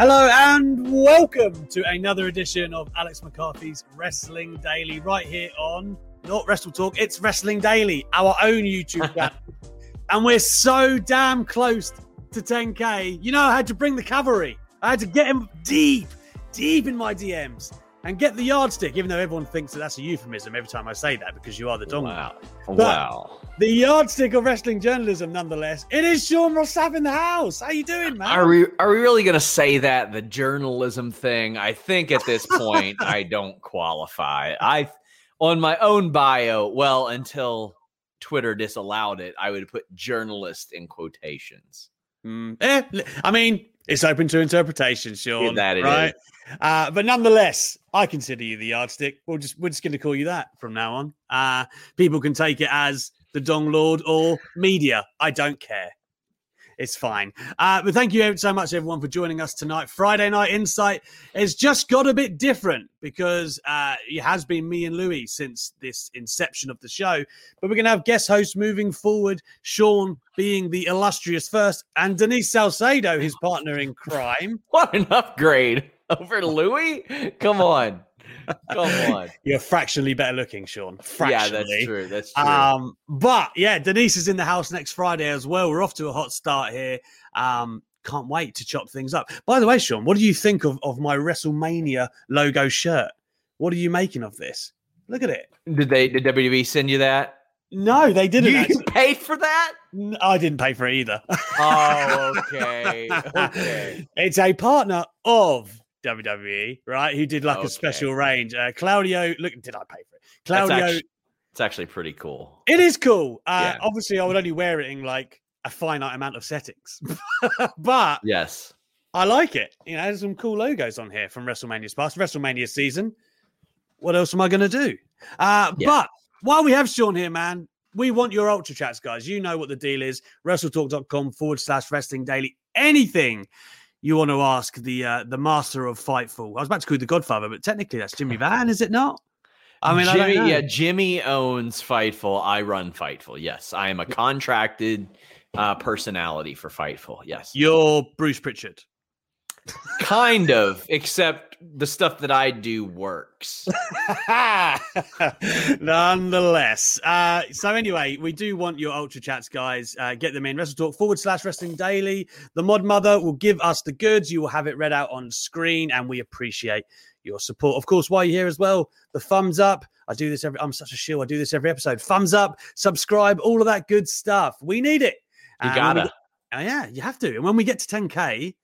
Hello and welcome to another edition of Alex McCarthy's Wrestling Daily, right here on not Wrestle Talk, it's Wrestling Daily, our own YouTube channel. and we're so damn close to 10k. You know, I had to bring the cavalry. I had to get him deep, deep in my DMs and get the yardstick, even though everyone thinks that that's a euphemism every time I say that because you are the donkey. Wow. But wow. The yardstick of wrestling journalism, nonetheless. It is Sean Ross Sapp in the house. How you doing, man? Are we are we really going to say that the journalism thing? I think at this point I don't qualify. I on my own bio, well, until Twitter disallowed it, I would put journalist in quotations. Mm, eh, I mean, it's open to interpretation, Sean. Yeah, that it right? Uh, but nonetheless, I consider you the yardstick. We'll just we're just going to call you that from now on. Uh, people can take it as the Dong Lord or media. I don't care. It's fine. Uh, but thank you so much, everyone, for joining us tonight. Friday Night Insight has just got a bit different because uh, it has been me and Louis since this inception of the show. But we're going to have guest hosts moving forward. Sean being the illustrious first, and Denise Salcedo, his partner in crime. What an upgrade over Louis? Come on. Come on. You're fractionally better looking, Sean. Fractionally. Yeah, that's true. That's true. Um, but yeah, Denise is in the house next Friday as well. We're off to a hot start here. Um, can't wait to chop things up. By the way, Sean, what do you think of, of my WrestleMania logo shirt? What are you making of this? Look at it. did they did WWE send you that? No, they didn't. You actually. paid for that? I didn't pay for it either. Oh, okay. Okay. it's a partner of WWE, right? Who did like Okay. a special range. Uh, Claudio, look, did I pay for it? Claudio, actually, it's actually pretty cool. it is cool. Uh, Yeah. Obviously, I would only wear it in like a finite amount of settings, but Yes. I like it. You know, there's some cool logos on here from WrestleMania's past, WrestleMania season. What else am I going to do? Uh, Yeah. But while we have Sean here, man, we want your ultra chats, guys. You know what the deal is. WrestleTalk.com forward slash wrestling daily. Anything you want to ask the uh, the master of Fightful. I was about to call you the Godfather, but technically that's Jimmy Van, is it not? I mean, Jimmy, know. yeah, Jimmy owns Fightful. I run Fightful. Yes, I am a contracted uh, personality for Fightful. Yes, You're Bruce Pritchard. Kind of, except the stuff that I do works. Nonetheless. Uh, so anyway, we do want your ultra chats, guys. Uh, get them in. Wrestle Talk forward slash wrestling daily. The mod mother will give us the goods. You will have it read out on screen, and we appreciate your support. Of course, while you're here as well, the thumbs up. I do this every I'm such a shill. I do this every episode. Thumbs up, subscribe, all of that good stuff. We need it. You And when we gotta. get- oh, yeah, you have to. And when we get to 10K,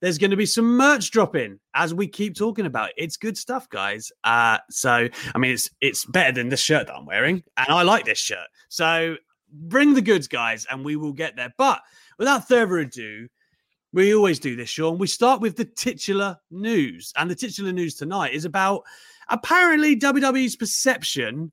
there's going to be some merch dropping as we keep talking about. it. It's good stuff, guys. Uh, so I mean, it's it's better than this shirt that I'm wearing, and I like this shirt. So bring the goods, guys, and we will get there. But without further ado, we always do this, Sean. We start with the titular news, and the titular news tonight is about apparently WWE's perception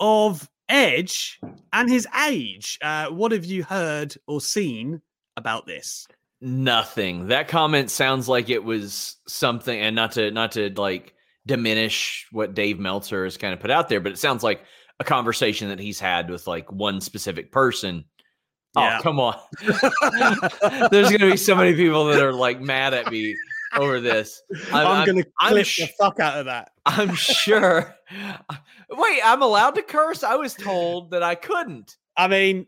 of Edge and his age. Uh, what have you heard or seen about this? Nothing. That comment sounds like it was something, and not to not to like diminish what Dave Meltzer has kind of put out there, but it sounds like a conversation that he's had with like one specific person. Oh, yeah. Oh, come on. There's going to be so many people that are like mad at me over this. I'm, I'm- going to I'm clip sh- the fuck out of that. I'm sure. Wait, I'm allowed to curse? I was told that I couldn't. I mean,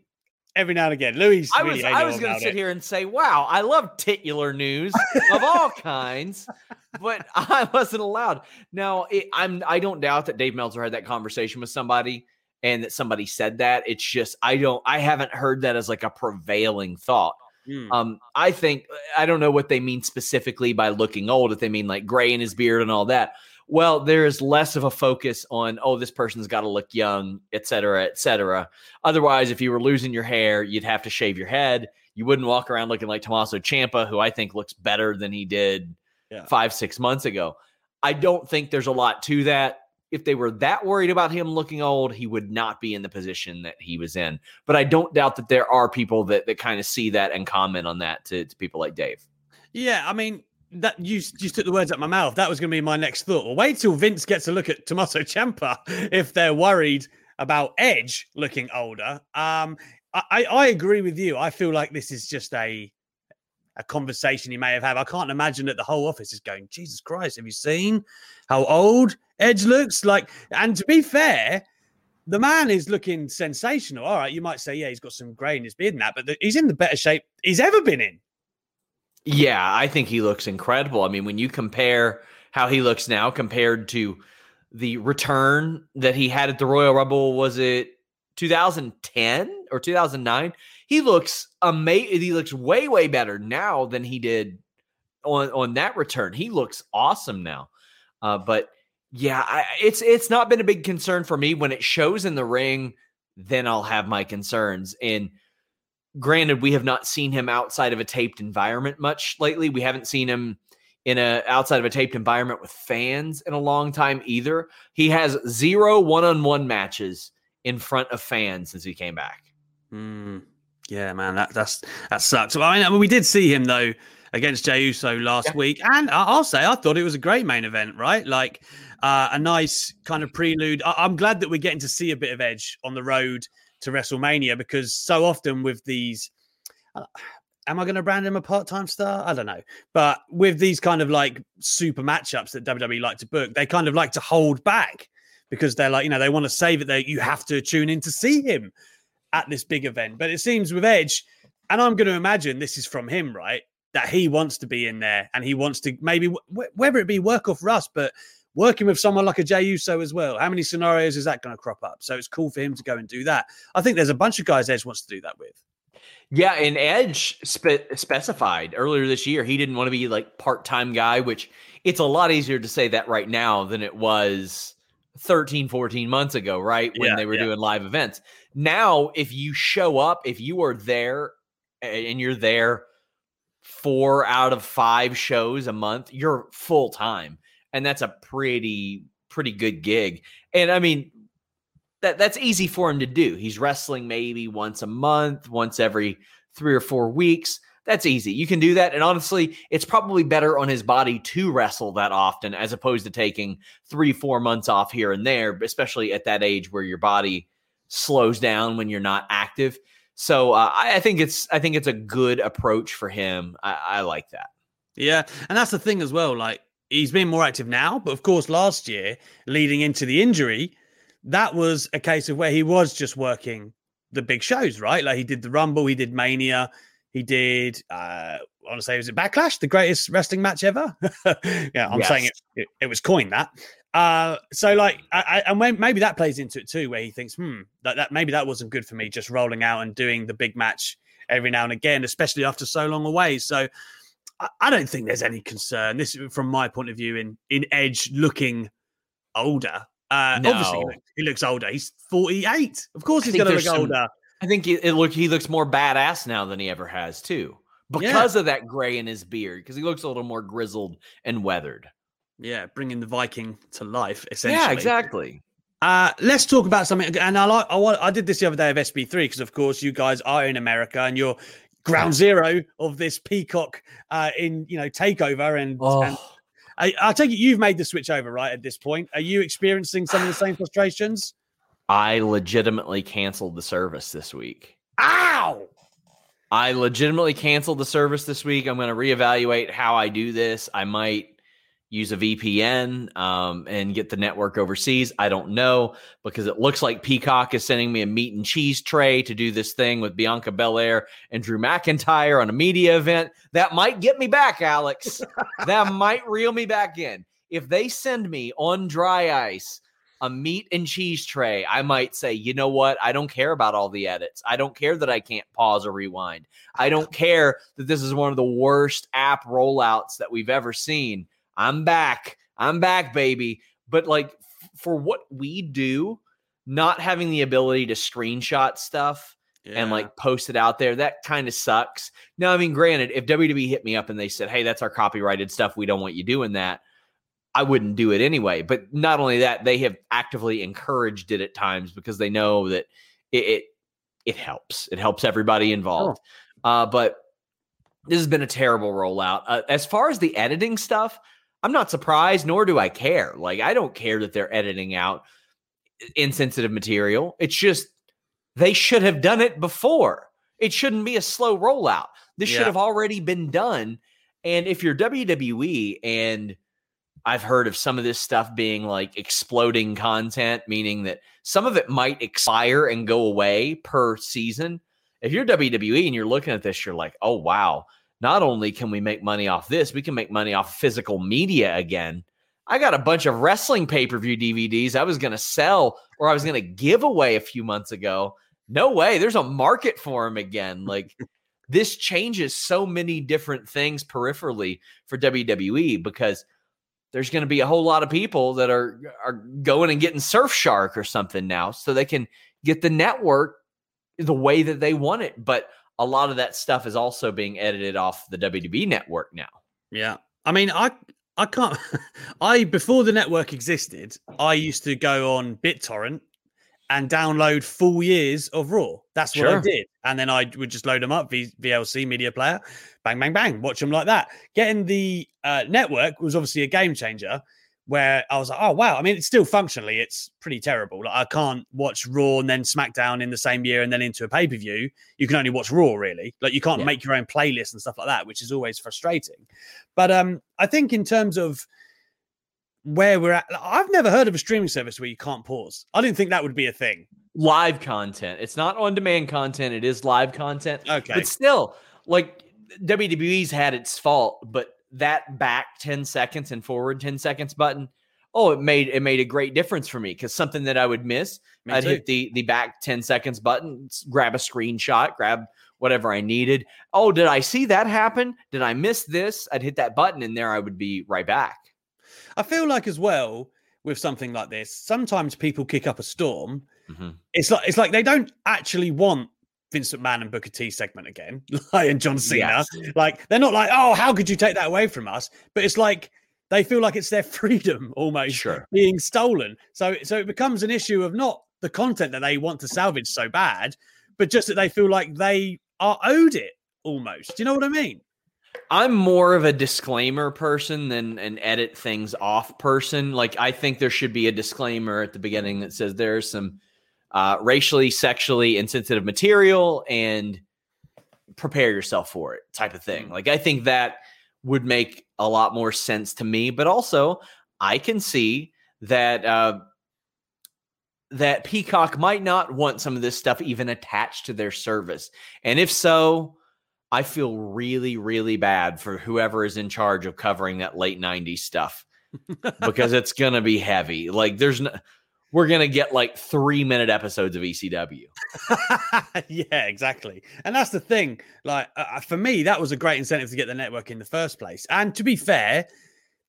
every now and again, Louis. I was I was going to sit it. here and say, "Wow, I love titular news of all kinds," but I wasn't allowed. Now, it, I'm I don't doubt that Dave Meltzer had that conversation with somebody and that somebody said that. It's just I don't I haven't heard that as like a prevailing thought. Mm. Um, I think I don't know what they mean specifically by looking old. If they mean like gray in his beard and all that. Well, there is less of a focus on oh, this person's got to look young, et cetera, et cetera. Otherwise, if you were losing your hair, you'd have to shave your head. You wouldn't walk around looking like Tommaso Ciampa, who I think looks better than he did Yeah. five, six months ago. I don't think there's a lot to that. If they were that worried about him looking old, he would not be in the position that he was in. But I don't doubt that there are people that that kind of see that and comment on that to, to people like Dave. Yeah, I mean that you you took the words out of my mouth. That was going to be my next thought. Well, wait till Vince gets a look at Tommaso Ciampa if they're worried about Edge looking older. Um, I, I I agree with you. I feel like this is just a a conversation he may have had. I can't imagine that the whole office is going, Jesus Christ, have you seen how old Edge looks? Like, and to be fair, the man is looking sensational. All right, you might say, yeah, he's got some grey in his beard and that, but the, he's in the better shape he's ever been in. Yeah, I think he looks incredible. I mean, when you compare how he looks now compared to the return that he had at the Royal Rumble, was it 2010 or 2009? He looks amazing. He looks way, way better now than he did on on that return. He looks awesome now. Uh, but yeah, I, it's it's not been a big concern for me when it shows in the ring. Then I'll have my concerns. And granted, we have not seen him outside of a taped environment much lately. We haven't seen him in a outside of a taped environment with fans in a long time either. He has zero one-on-one matches in front of fans since he came back. Mm, yeah, man, that that's that sucks. Well, I mean, I mean, we did see him though against Jey Uso last Yeah. week, and I- I'll say I thought it was a great main event, right? Like uh, a nice kind of prelude. I- I'm glad that we're getting to see a bit of Edge on the road to WrestleMania because so often with these. uh, Am I going to brand him a part-time star? I don't know, but with these kind of like super matchups that WWE like to book, they kind of like to hold back because they're like, you know, they want to save it. They you have to tune in to see him at this big event. But it seems with Edge, and I'm going to imagine this is from him, right? That he wants to be in there and he wants to maybe wh- whether it be work off Russ, but working with someone like a Jey Uso as well. How many scenarios is that going to crop up? So it's cool for him to go and do that. I think there's a bunch of guys Edge wants to do that with. Yeah, and Edge spe- specified earlier this year he didn't want to be like part-time guy, which it's a lot easier to say that right now than it was 13, 14 months ago, right? When Yeah, they were yeah. doing live events. Now, if you show up, if you are there and you're there four out of five shows a month, you're full time. And that's a pretty, pretty good gig. And I mean, that that's easy for him to do. He's wrestling maybe once a month, once every three or four weeks. That's easy. You can do that. And honestly, it's probably better on his body to wrestle that often as opposed to taking three, four months off here and there, especially at that age where your body slows down when you're not active. So uh, I, I think it's I think it's a good approach for him. I, I like that. Yeah, and that's the thing as well. Like he's been more active now, but of course, last year leading into the injury, that was a case of where he was just working the big shows, right? Like he did the Rumble, he did Mania, he did. uh I want to say was it Backlash, the greatest wrestling match ever? yeah, I'm saying it, it. It was coined that. Uh, so like, I, I, and when, maybe that plays into it too, where he thinks, hmm, that, that maybe that wasn't good for me, just rolling out and doing the big match every now and again, especially after so long away. So I, don't think there's any concern. This, from my point of view, in in Edge looking older. Uh, Obviously, he No. looks, he looks older. He's 48. Of course, he's going to look some- older. I think it, it look he looks more badass now than he ever has too, because of that gray in his beard. Because he looks a little more grizzled and weathered. Yeah, bringing the Viking to life. Essentially, Yeah, exactly. Uh, let's talk about something. And I like I, I did this the other day of SB3 because, of course, you guys are in America and you're ground zero of this peacock uh, in you know takeover. And, and Oh, I, I take it you've made the switch over, right? At this point, are you experiencing some of the same frustrations? I legitimately canceled the service this week. Ow! I legitimately canceled the service this week. I'm going to reevaluate how I do this. I might use a VPN um, and get the network overseas. I don't know because it looks like Peacock is sending me a meat and cheese tray to do this thing with Bianca Belair and Drew McIntyre on a media event. That might get me back, Alex. that might reel me back in. If they send me on dry ice a meat and cheese tray, I might say, you know what? I don't care about all the edits. I don't care that I can't pause or rewind. I don't care that this is one of the worst app rollouts that we've ever seen. I'm back. I'm back, baby. But like for what we do, not having the ability to screenshot stuff yeah. and like post it out there, that kind of sucks. Now, I mean, granted, if WWE hit me up and they said, hey, that's our copyrighted stuff, we don't want you doing that. I wouldn't do it anyway. But not only that, they have actively encouraged it at times because they know that it it, it helps. It helps everybody involved. Oh. Uh, but this has been a terrible rollout. Uh, as far as the editing stuff, I'm not surprised, nor do I care. Like I don't care that they're editing out insensitive material. It's just they should have done it before. It shouldn't be a slow rollout. This yeah. should have already been done. And if you're WWE and I've heard of some of this stuff being like exploding content, meaning that some of it might expire and go away per season. If you're WWE and you're looking at this, you're like, oh, wow. Not only can we make money off this, we can make money off physical media again. I got a bunch of wrestling pay per view DVDs I was going to sell or I was going to give away a few months ago. No way. There's a market for them again. Like, this changes so many different things peripherally for WWE because – there's going to be a whole lot of people that are are going and getting Surfshark or something now, so they can get the network the way that they want it. But a lot of that stuff is also being edited off the WDB network now. Yeah, I mean, I I can't. I before the network existed, I used to go on BitTorrent and download full years of Raw. That's what sure. I did. And then I would just load them up, v- VLC media player, bang, bang, bang, watch them like that. Getting the uh, network was obviously a game changer where I was like, oh, wow. I mean, it's still functionally, it's pretty terrible. Like, I can't watch Raw and then SmackDown in the same year and then into a pay per view. You can only watch Raw, really. Like, you can't yeah. make your own playlist and stuff like that, which is always frustrating. But um, I think in terms of, where we're at. I've never heard of a streaming service where you can't pause. I didn't think that would be a thing. Live content. It's not on demand content. It is live content. Okay. But still, like WWE's had its fault, but that back 10 seconds and forward 10 seconds button, oh, it made it made a great difference for me because something that I would miss, me I'd too. hit the the back 10 seconds button, grab a screenshot, grab whatever I needed. Oh, did I see that happen? Did I miss this? I'd hit that button and there I would be right back. I feel like as well with something like this, sometimes people kick up a storm. Mm-hmm. It's like it's like they don't actually want Vince McMahon and Booker T segment again, like and John Cena. Yes. Like they're not like, oh, how could you take that away from us? But it's like they feel like it's their freedom almost sure. being stolen. So so it becomes an issue of not the content that they want to salvage so bad, but just that they feel like they are owed it almost. Do you know what I mean? I'm more of a disclaimer person than an edit things off person. Like I think there should be a disclaimer at the beginning that says there's some uh, racially, sexually insensitive material and prepare yourself for it type of thing. Mm. Like I think that would make a lot more sense to me. But also, I can see that uh, that Peacock might not want some of this stuff even attached to their service, and if so, I feel really, really bad for whoever is in charge of covering that late 90s stuff because it's going to be heavy. Like, there's no, we're going to get like three minute episodes of ECW. yeah, exactly. And that's the thing. Like, uh, uh, for me, that was a great incentive to get the network in the first place. And to be fair,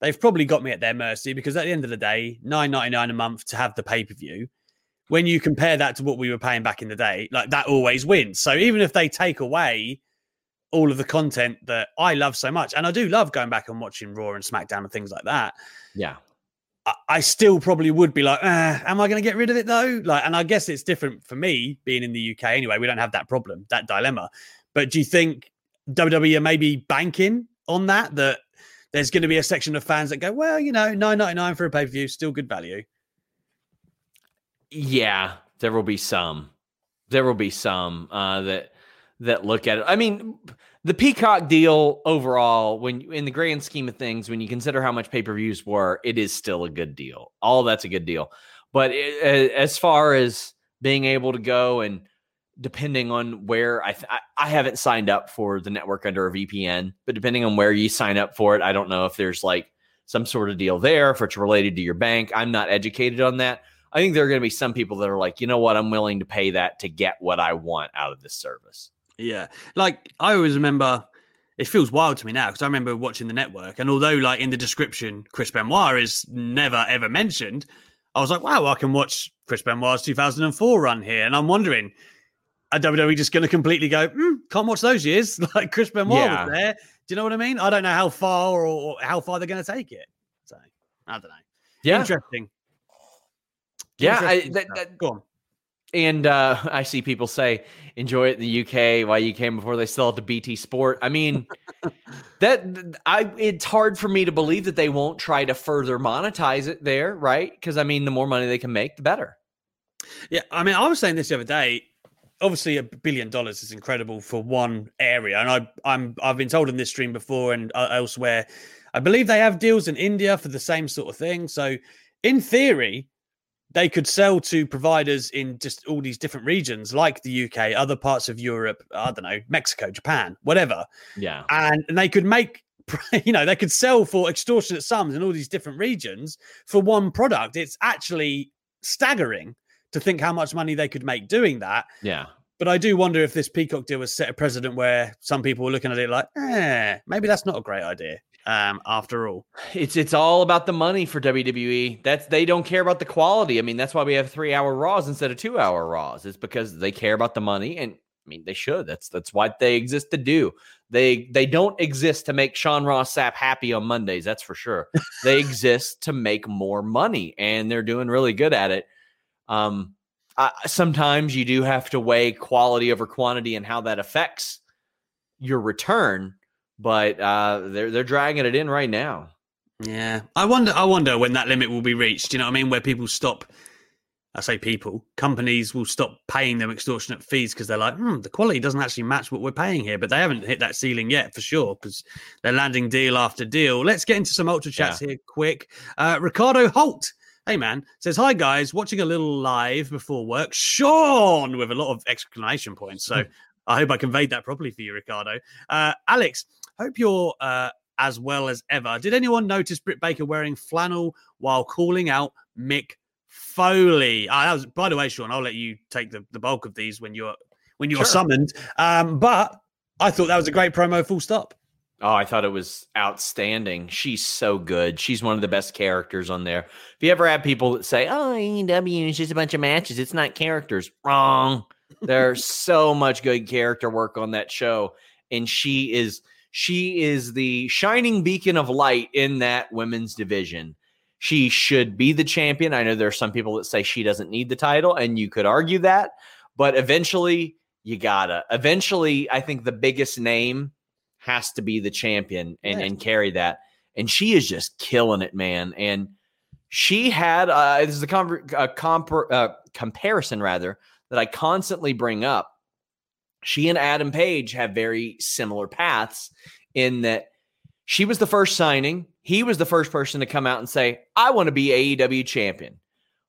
they've probably got me at their mercy because at the end of the day, nine ninety nine a month to have the pay per view. When you compare that to what we were paying back in the day, like that always wins. So even if they take away all of the content that I love so much. And I do love going back and watching Raw and SmackDown and things like that. Yeah. I, still probably would be like, eh, am I going to get rid of it though? Like, and I guess it's different for me being in the UK anyway. We don't have that problem, that dilemma. But do you think WWE are maybe banking on that? That there's going to be a section of fans that go, well, you know, nine ninety nine for a pay per view, still good value. Yeah, there will be some. There will be some uh, that that look at it. I mean, the Peacock deal overall, when in the grand scheme of things, when you consider how much pay per views were, it is still a good deal. All that's a good deal. But it, as far as being able to go and depending on where I, th- I haven't signed up for the network under a VPN, but depending on where you sign up for it, I don't know if there's like some sort of deal there if it's related to your bank. I'm not educated on that. I think there are going to be some people that are like, you know what, I'm willing to pay that to get what I want out of this service. Yeah, like I always remember. It feels wild to me now because I remember watching the network, and although like in the description, Chris Benoit is never ever mentioned, I was like, wow, I can watch Chris Benoit's 2004 run here, and I'm wondering are WWE just going to completely go, mm, can't watch those years? Like Chris Benoit yeah. was there. Do you know what I mean? I don't know how far or, or how far they're going to take it. So I don't know. Yeah. Interesting. Yeah. Interesting I, that, that, Go on. And uh, I see people say, enjoy it in the UK while you came before they sell it to BT Sport. I mean, that I it's hard for me to believe that they won't try to further monetize it there, right? Because I mean, the more money they can make, the better. Yeah, I mean, I was saying this the other day obviously a billion dollars is incredible for one area, and I, I'm I've been told in this stream before and uh, elsewhere. I believe they have deals in India for the same sort of thing. So, in theory, they could sell to providers in just all these different regions, like the UK, other parts of Europe. I don't know, Mexico, Japan, whatever. Yeah, and, and they could make. You know, they could sell for extortionate sums in all these different regions for one product. It's actually staggering to think how much money they could make doing that. Yeah. But I do wonder if this Peacock deal has set a precedent where some people were looking at it like, eh, maybe that's not a great idea. Um, after all, it's it's all about the money for WWE. That's they don't care about the quality. I mean, that's why we have three hour Raws instead of two hour Raws. It's because they care about the money, and I mean they should. That's that's what they exist to do. They they don't exist to make Sean Ross Sapp happy on Mondays. That's for sure. they exist to make more money, and they're doing really good at it. Um, I, sometimes you do have to weigh quality over quantity and how that affects your return, but uh, they're they're dragging it in right now. Yeah, I wonder. I wonder when that limit will be reached. You know what I mean? Where people stop. I say people, companies will stop paying them extortionate fees because they're like, hmm, the quality doesn't actually match what we're paying here. But they haven't hit that ceiling yet for sure because they're landing deal after deal. Let's get into some ultra chats yeah. here quick. Uh, Ricardo Holt Hey man, says hi guys, watching a little live before work. Sean with a lot of exclamation points. So I hope I conveyed that properly for you, Ricardo. Uh, Alex, hope you're uh, as well as ever. Did anyone notice Britt Baker wearing flannel while calling out Mick Foley? Uh, that was, by the way, Sean, I'll let you take the, the bulk of these when you're when you're sure. summoned. Um, but I thought that was a great promo. Full stop. Oh, I thought it was outstanding. She's so good. She's one of the best characters on there. If you ever have people that say, "Oh, AEW is just a bunch of matches. It's not characters." Wrong. There's so much good character work on that show, and she is she is the shining beacon of light in that women's division. She should be the champion. I know there are some people that say she doesn't need the title, and you could argue that, but eventually you gotta. Eventually, I think the biggest name has to be the champion and, and carry that. And she is just killing it, man. And she had uh, this is a, com- a uh, comparison rather that I constantly bring up. She and Adam Page have very similar paths in that she was the first signing. He was the first person to come out and say, I want to be AEW champion.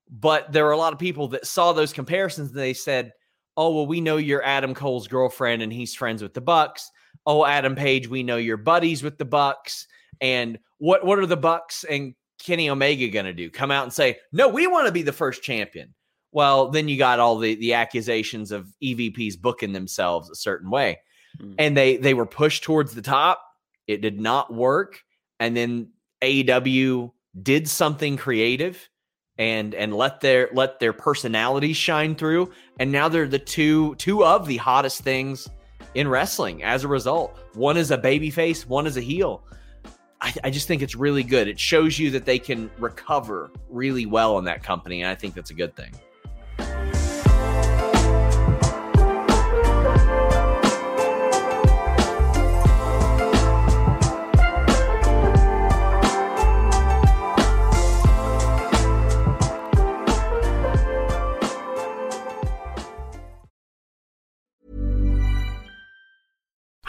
But there were a lot of people that saw those comparisons and they said, Oh, well, we know you're Adam Cole's girlfriend and he's friends with the Bucks oh Adam Page, we know you're buddies with the Bucks, and what what are the Bucks and Kenny Omega going to do? Come out and say, no, we want to be the first champion. Well, then you got all the the accusations of EVPs booking themselves a certain way, mm. and they they were pushed towards the top. It did not work, and then AEW did something creative and and let their let their personalities shine through and now they're the two two of the hottest things in wrestling as a result. One is a baby face, one is a heel. I, I, just think it's really good. It shows you that they can recover really well in that company, and I think that's a good thing.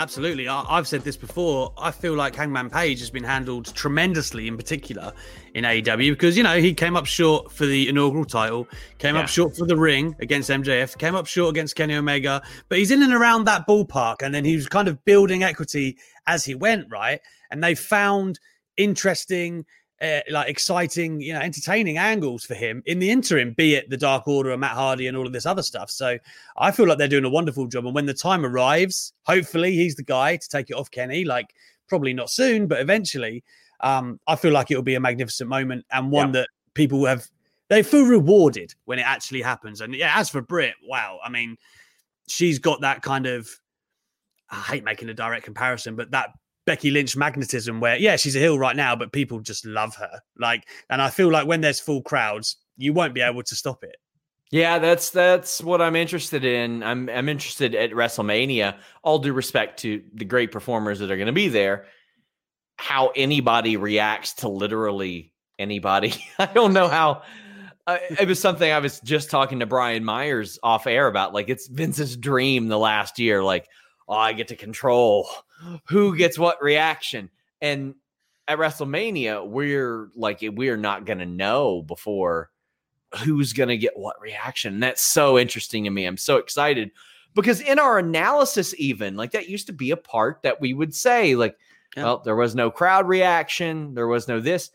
Absolutely. I, I've said this before. I feel like Hangman Page has been handled tremendously, in particular in AEW, because, you know, he came up short for the inaugural title, came Yeah. up short for the ring against MJF, came up short against Kenny Omega, but he's in and around that ballpark. And then he was kind of building equity as he went, right? And they found interesting, uh, like exciting, you know, entertaining angles for him in the interim, be it the Dark Order and Matt Hardy and all of this other stuff. So I feel like they're doing a wonderful job. And when the time arrives, hopefully he's the guy to take it off Kenny. Like probably not soon, but eventually. Um, I feel like it'll be a magnificent moment and one that people have they feel rewarded when it actually happens. And yeah, as for Britt, wow, I mean, she's got that kind of I hate making a direct comparison, but that Becky Lynch magnetism where yeah, she's a heel right now, but people just love her. Like, and I feel like when there's full crowds, you won't be able to stop it. Yeah, that's that's what I'm interested in. I'm I'm interested at WrestleMania. All due respect to the great performers that are going to be there, how anybody reacts to literally anybody. I don't know how. Uh, it was something I was just talking to Brian Myers off air about. Like it's Vince's dream the last year. Like, oh, I get to control who gets what reaction, and at WrestleMania, we're like we're not going to know before who's going to get what reaction. And that's so interesting to me. I'm so excited because in our analysis, even like that used to be a part that we would say, like, Yeah. well, there was no crowd reaction, there was no this.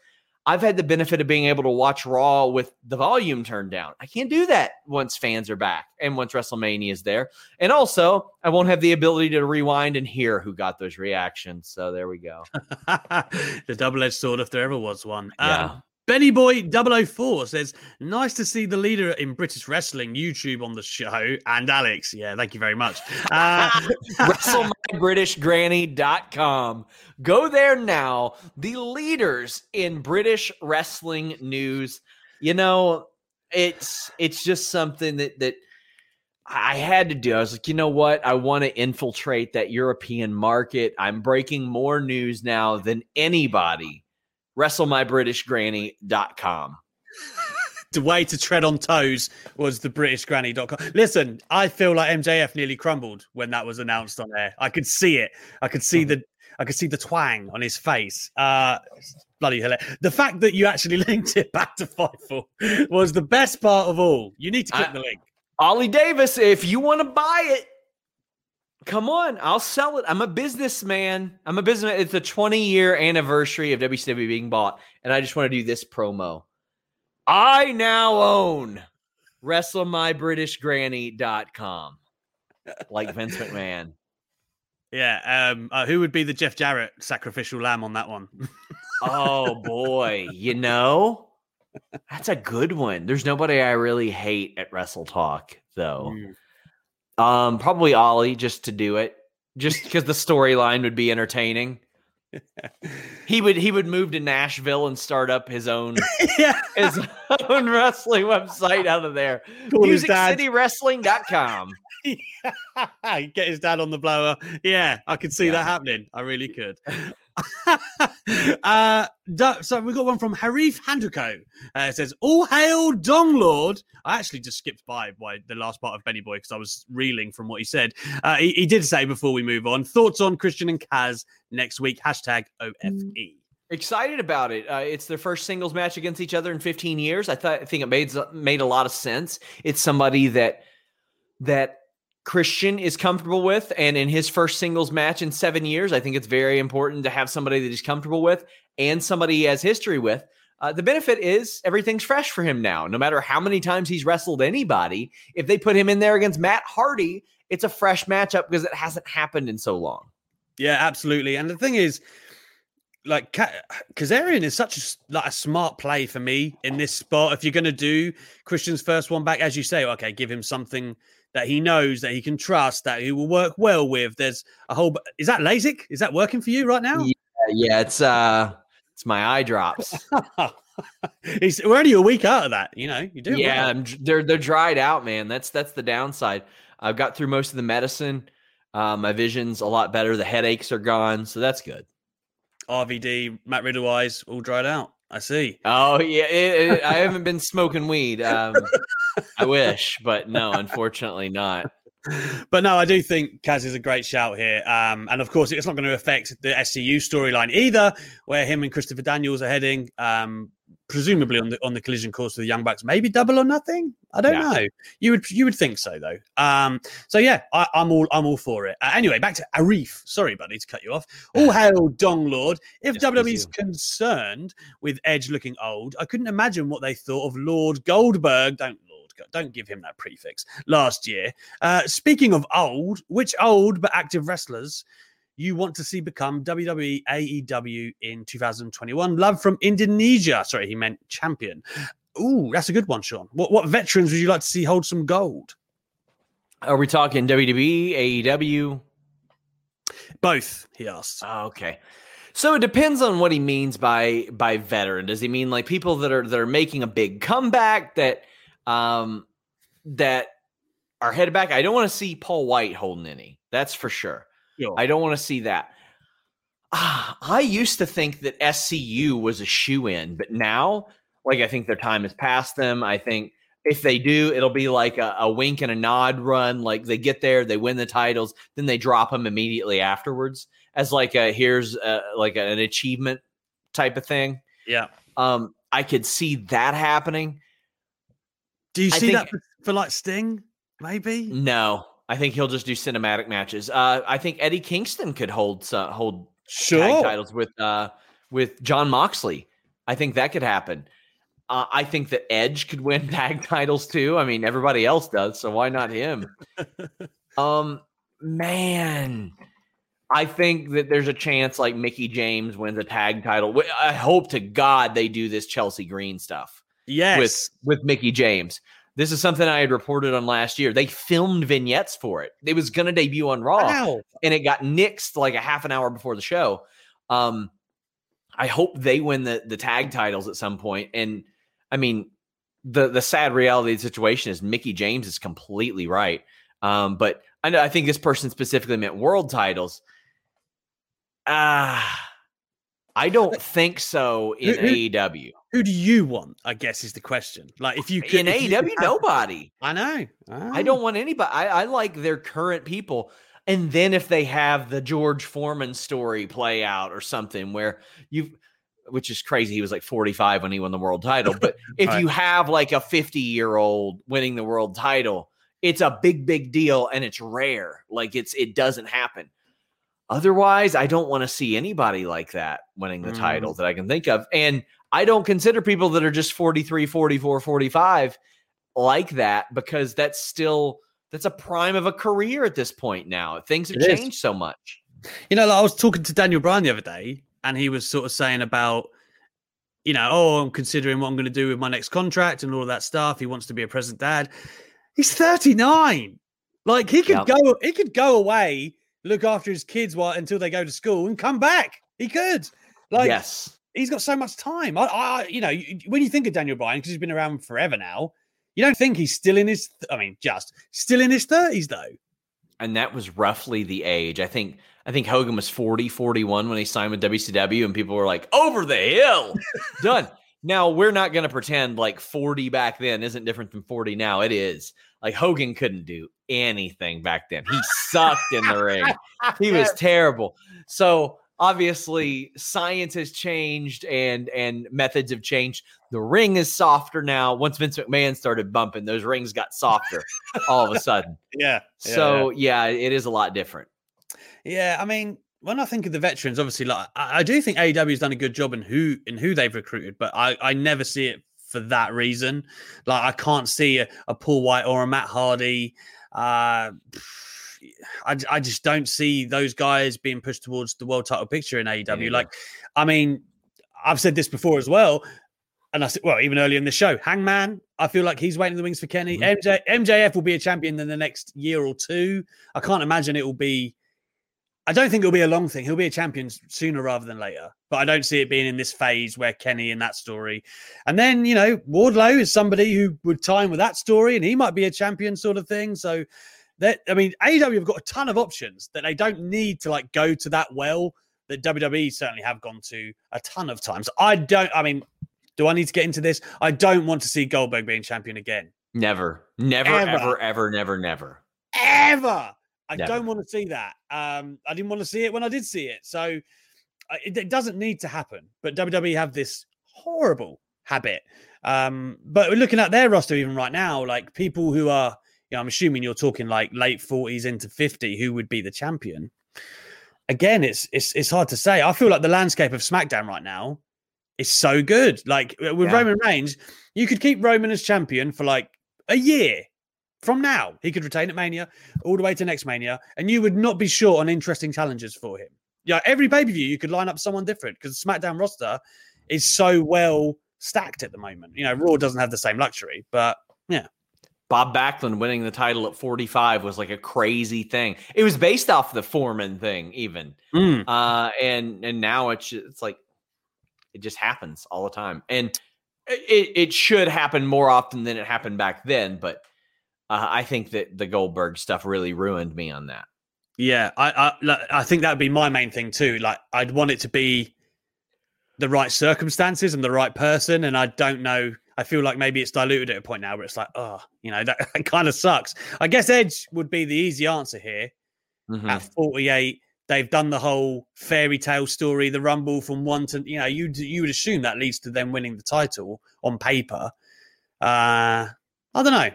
I've had the benefit of being able to watch Raw with the volume turned down. I can't do that once fans are back and once WrestleMania is there. And also, I won't have the ability to rewind and hear who got those reactions. So there we go. the double-edged sword if there ever was one. Yeah. Um, Benny Boy 004 says, Nice to see the leader in British wrestling YouTube on the show. And Alex, yeah, thank you very much. Uh, WrestleMyBritishGranny.com. Go there now. The leaders in British wrestling news. You know, it's it's just something that that I had to do. I was like, you know what? I want to infiltrate that European market. I'm breaking more news now than anybody. WrestleMyBritishGranny.com. the way to tread on toes was the BritishGranny.com. Listen, I feel like MJF nearly crumbled when that was announced on there. I could see it. I could see the I could see the twang on his face. Uh bloody hilarious. The fact that you actually linked it back to Fightful was the best part of all. You need to click I- the link. Ollie Davis, if you want to buy it, come on, I'll sell it. I'm a businessman. I'm a businessman. It's the 20 year anniversary of WCW being bought, and I just want to do this promo. I now own WrestleMyBritishGranny.com, like Vince McMahon. Yeah. Um uh, who would be the Jeff Jarrett sacrificial lamb on that one? Oh boy, you know, that's a good one. There's nobody I really hate at Wrestle Talk, though. Mm. Um, probably Ollie just to do it, just because the storyline would be entertaining. he would he would move to Nashville and start up his own yeah. his own wrestling website out of there. Dad. MusicCityWrestling.com. Get his dad on the blower. Yeah, I could see Yeah. that happening. I really could. uh, so we got one from Arif Handoko. Uh, it says, "All hail Dong Lord." I actually just skipped by by the last part of Benny Boy because I was reeling from what he said. Uh, he, he did say before we move on thoughts on Christian and Kaz next week. Hashtag OFE. Excited about it. Uh, it's their first singles match against each other in 15 years. I thought I think it made made a lot of sense. It's somebody that that Christian is comfortable with, and in his first singles match in seven years, I think it's very important to have somebody that he's comfortable with and somebody he has history with. Uh, the benefit is everything's fresh for him now. No matter how many times he's wrestled anybody, if they put him in there against Matt Hardy, it's a fresh matchup because it hasn't happened in so long. Yeah, absolutely. And the thing is, like Kazarian is such a like a smart play for me in this spot. If you're going to do Christian's first one back, as you say, okay, give him something that he knows that he can trust that he will work well with. There's a whole. Is that LASIK? Is that working for you right now? Yeah, yeah it's uh, it's my eye drops. He's, we're only a week out of that. You know, you do. Yeah, well. they're they're dried out, man. That's that's the downside. I've got through most of the medicine. Uh, my vision's a lot better. The headaches are gone, so that's good. RVD, Matt Riddle eyes all dried out. I see. Oh yeah, it, it, I haven't been smoking weed. Um, I wish, but no, unfortunately not. But no, I do think Kaz is a great shout here, um, and of course, it's not going to affect the SCU storyline either, where him and Christopher Daniels are heading. Um, presumably on the on the collision course with the Young Bucks, maybe double or nothing. I don't yeah. know. You would you would think so though. Um, so yeah, I, am all I'm all for it. Uh, anyway, back to Arif. Sorry, buddy, to cut you off. All hail Dong Lord. If yes, WWE's concerned with Edge looking old, I couldn't imagine what they thought of Lord Goldberg. Don't Lord, don't give him that prefix. Last year. Uh, speaking of old, which old but active wrestlers you want to see become WWE AEW in 2021. Love from Indonesia. Sorry, he meant champion. Ooh, that's a good one, Sean. What what veterans would you like to see hold some gold? Are we talking WWE, AEW? Both, he asked. Oh, okay. So it depends on what he means by by veteran. Does he mean like people that are that are making a big comeback that um that are headed back? I don't want to see Paul White holding any. That's for sure. I don't want to see that. Ah, I used to think that SCU was a shoe in, but now, like, I think their time has passed them. I think if they do, it'll be like a, a, wink and a nod run. Like they get there, they win the titles, then they drop them immediately afterwards as like a here's a, like an achievement type of thing. Yeah. Um, I could see that happening. Do you see think, that for, for like Sting? Maybe. No, I think he'll just do cinematic matches. Uh, I think Eddie Kingston could hold uh, hold sure. tag titles with uh, with Jon Moxley. I think that could happen. Uh, I think that Edge could win tag titles too. I mean, everybody else does, so why not him? um, man, I think that there's a chance like Mickie James wins a tag title. I hope to God they do this Chelsea Green stuff. Yes, with with Mickie James. This is something I had reported on last year. They filmed vignettes for it. It was going to debut on Raw, wow. and it got nixed like a half an hour before the show. Um, I hope they win the the tag titles at some point. And I mean, the the sad reality of the situation is Mickie James is completely right. Um, but I know I think this person specifically meant world titles. Ah. Uh, I don't think so in who, AEW. Who do you want? I guess is the question. Like if you could, in AEW, nobody. I know. I don't want anybody. I, I like their current people. And then if they have the George Foreman story play out or something where you've which is crazy. He was like 45 when he won the world title. But if right. you have like a 50 year old winning the world title, it's a big, big deal and it's rare. Like it's it doesn't happen. Otherwise, I don't want to see anybody like that winning the mm. title that I can think of. And I don't consider people that are just 43, 44, 45 like that because that's still that's a prime of a career at this point now. Things have it changed is. so much. You know, like I was talking to Daniel Bryan the other day, and he was sort of saying about, you know, oh, I'm considering what I'm going to do with my next contract and all of that stuff. He wants to be a present dad. He's 39. Like he could yep. go, he could go away look after his kids while until they go to school and come back. He could. Like, yes, he's got so much time. I, I you know, when you think of Daniel Bryan, because he's been around forever now, you don't think he's still in his. I mean, just still in his thirties though. And that was roughly the age. I think. I think Hogan was 40, 41 when he signed with WCW, and people were like, "Over the hill, done." Now we're not going to pretend like 40 back then isn't different than 40 now. It is. Like Hogan couldn't do anything back then. He sucked in the ring. He was terrible. So obviously science has changed and and methods have changed. The ring is softer now. Once Vince McMahon started bumping, those rings got softer all of a sudden. Yeah. So yeah, it is a lot different. Yeah, I mean, when I think of the veterans, obviously, like I, I do think AEW has done a good job in who in who they've recruited, but I, I never see it for that reason. Like I can't see a, a Paul White or a Matt Hardy. Uh, I, I just don't see those guys being pushed towards the world title picture in AEW. neither. Like, I mean, I've said this before as well. And I said, well, even earlier in the show, Hangman, I feel like he's waiting in the wings for Kenny. Mm-hmm. MJ, MJF will be a champion in the next year or two. I can't imagine it will be. I don't think it'll be a long thing. He'll be a champion sooner rather than later. But I don't see it being in this phase where Kenny in that story. And then, you know, Wardlow is somebody who would time with that story and he might be a champion sort of thing. So that I mean, AEW have got a ton of options that they don't need to like go to that well that WWE certainly have gone to a ton of times. I don't I mean, do I need to get into this? I don't want to see Goldberg being champion again. Never, never, Ever. ever, ever, never, never. Ever. I Never. don't want to see that. Um, I didn't want to see it when I did see it. So it, it doesn't need to happen. But WWE have this horrible habit. Um, but we're looking at their roster even right now, like people who are, you know, I'm assuming you're talking like late 40s into 50, who would be the champion. Again, it's it's it's hard to say. I feel like the landscape of SmackDown right now is so good. Like with Yeah. Roman Reigns, you could keep Roman as champion for like a year from now. He could retain at Mania all the way to next Mania, and you would not be short on interesting challenges for him. Yeah, every pay per view you could line up someone different because SmackDown roster is so well stacked at the moment. You know, Raw doesn't have the same luxury, but yeah, Bob Backlund winning the title at 45 was like a crazy thing. It was based off the Foreman thing, even. Mm. Uh, and and now it's it's like it just happens all the time, and it it should happen more often than it happened back then. But uh, I think that the Goldberg stuff really ruined me on that. yeah. I I, I think that would be my main thing too. Like, I'd want it to be the right circumstances and the right person, and I don't know. I feel like maybe it's diluted at a point now where it's like, oh, you know, that, that kind of sucks. I guess Edge would be the easy answer here. Mhm. at 48 they've done the whole fairy tale story the rumble from one to you know you you would assume that leads to them winning the title on paper uh i don't know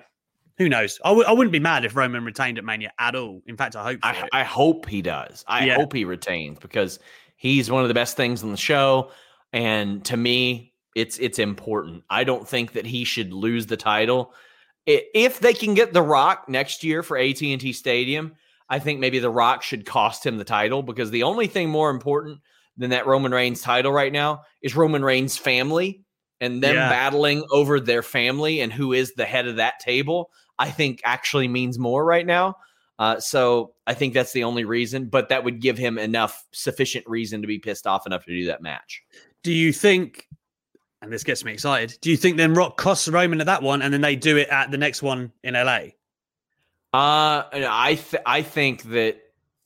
who knows I w- I wouldn't be mad if roman retained at mania at all in fact i hope I. I hope he does. I Yeah. hope he retains because he's one of the best things on the show. And to me, it's it's important. I don't think that he should lose the title. If they can get The Rock next year for AT and T Stadium, I think maybe The Rock should cost him the title because the only thing more important than that Roman Reigns title right now is Roman Reigns' family and them Yeah. battling over their family and who is the head of that table. I think actually means more right now. Uh, so I think that's the only reason, but that would give him enough sufficient reason to be pissed off enough to do that match. do you think and this gets me excited do you think then rock costs roman at that one and then they do it at the next one in la Uh, I th- I think that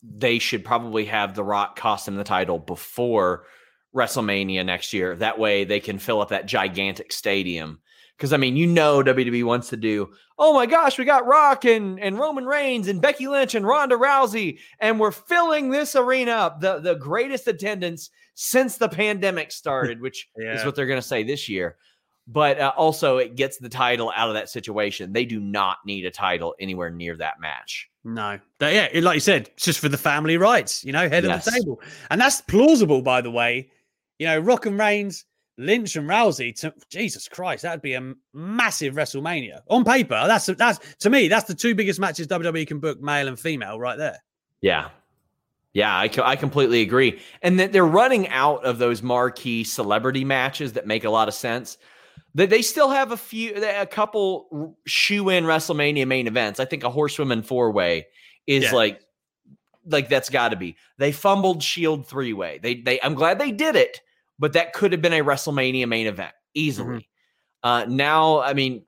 they should probably have The Rock cost him the title before WrestleMania next year. That way they can fill up that gigantic stadium. Because I mean, you know, WWE wants to do. Oh my gosh, we got Rock and and Roman Reigns and Becky Lynch and Ronda Rousey, and we're filling this arena up the the greatest attendance since the pandemic started, which is what they're going to say this year. But uh, also, it gets the title out of that situation. They do not need a title anywhere near that match. No, yeah, like you said, it's just for the family rights, you know, head of the table, and that's plausible, by the way. You know, Rock and Reigns, Lynch and Rousey. To, Jesus Christ, that'd be a massive WrestleMania on paper. That's that's to me, that's the two biggest matches WWE can book, male and female, right there. Yeah. Yeah, I, I completely agree. And that they're running out of those marquee celebrity matches that make a lot of sense. That they still have a few, a couple shoe in WrestleMania main events. I think a horsewoman four way is Yeah. like, like that's got to be. They fumbled Shield three way. They, they, I'm glad they did it, but that could have been a WrestleMania main event easily. Uh, now, I mean,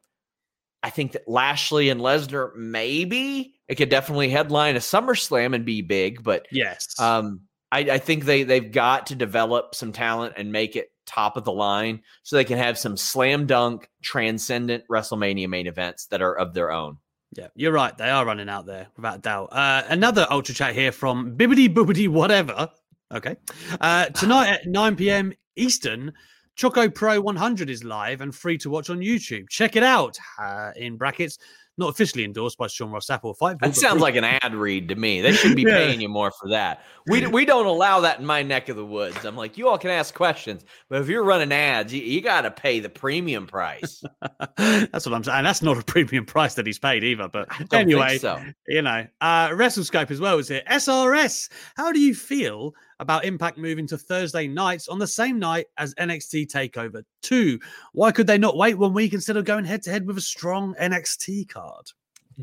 I think that Lashley and Lesnar maybe it could definitely headline a SummerSlam and be big, but Yes. um, I, I think they they've got to develop some talent and make it top of the line so they can have some slam dunk, transcendent WrestleMania main events that are of their own. Yeah, you're right. They are running out there without a doubt. Uh, another ultra chat here from Bibbidi Boobity Whatever. Okay. Uh, tonight at 9 p.m. Eastern, Choco Pro 100 is live and free to watch on YouTube. Check it out. Uh, in brackets, not officially endorsed by Sean Ross Sapp or Fight. That sounds like an ad read to me. They should be Yeah. paying you more for that. We we don't allow that in my neck of the woods. I'm like, you all can ask questions, but if you're running ads, you, you got to pay the premium price. That's what I'm saying. That's not a premium price that he's paid either. But anyway, so. you know, uh, WrestleScope as well is here. SRS. How do you feel about Impact moving to Thursday nights on the same night as NXT Takeover Two? Why could they not wait one week instead of going head to head with a strong NXT card?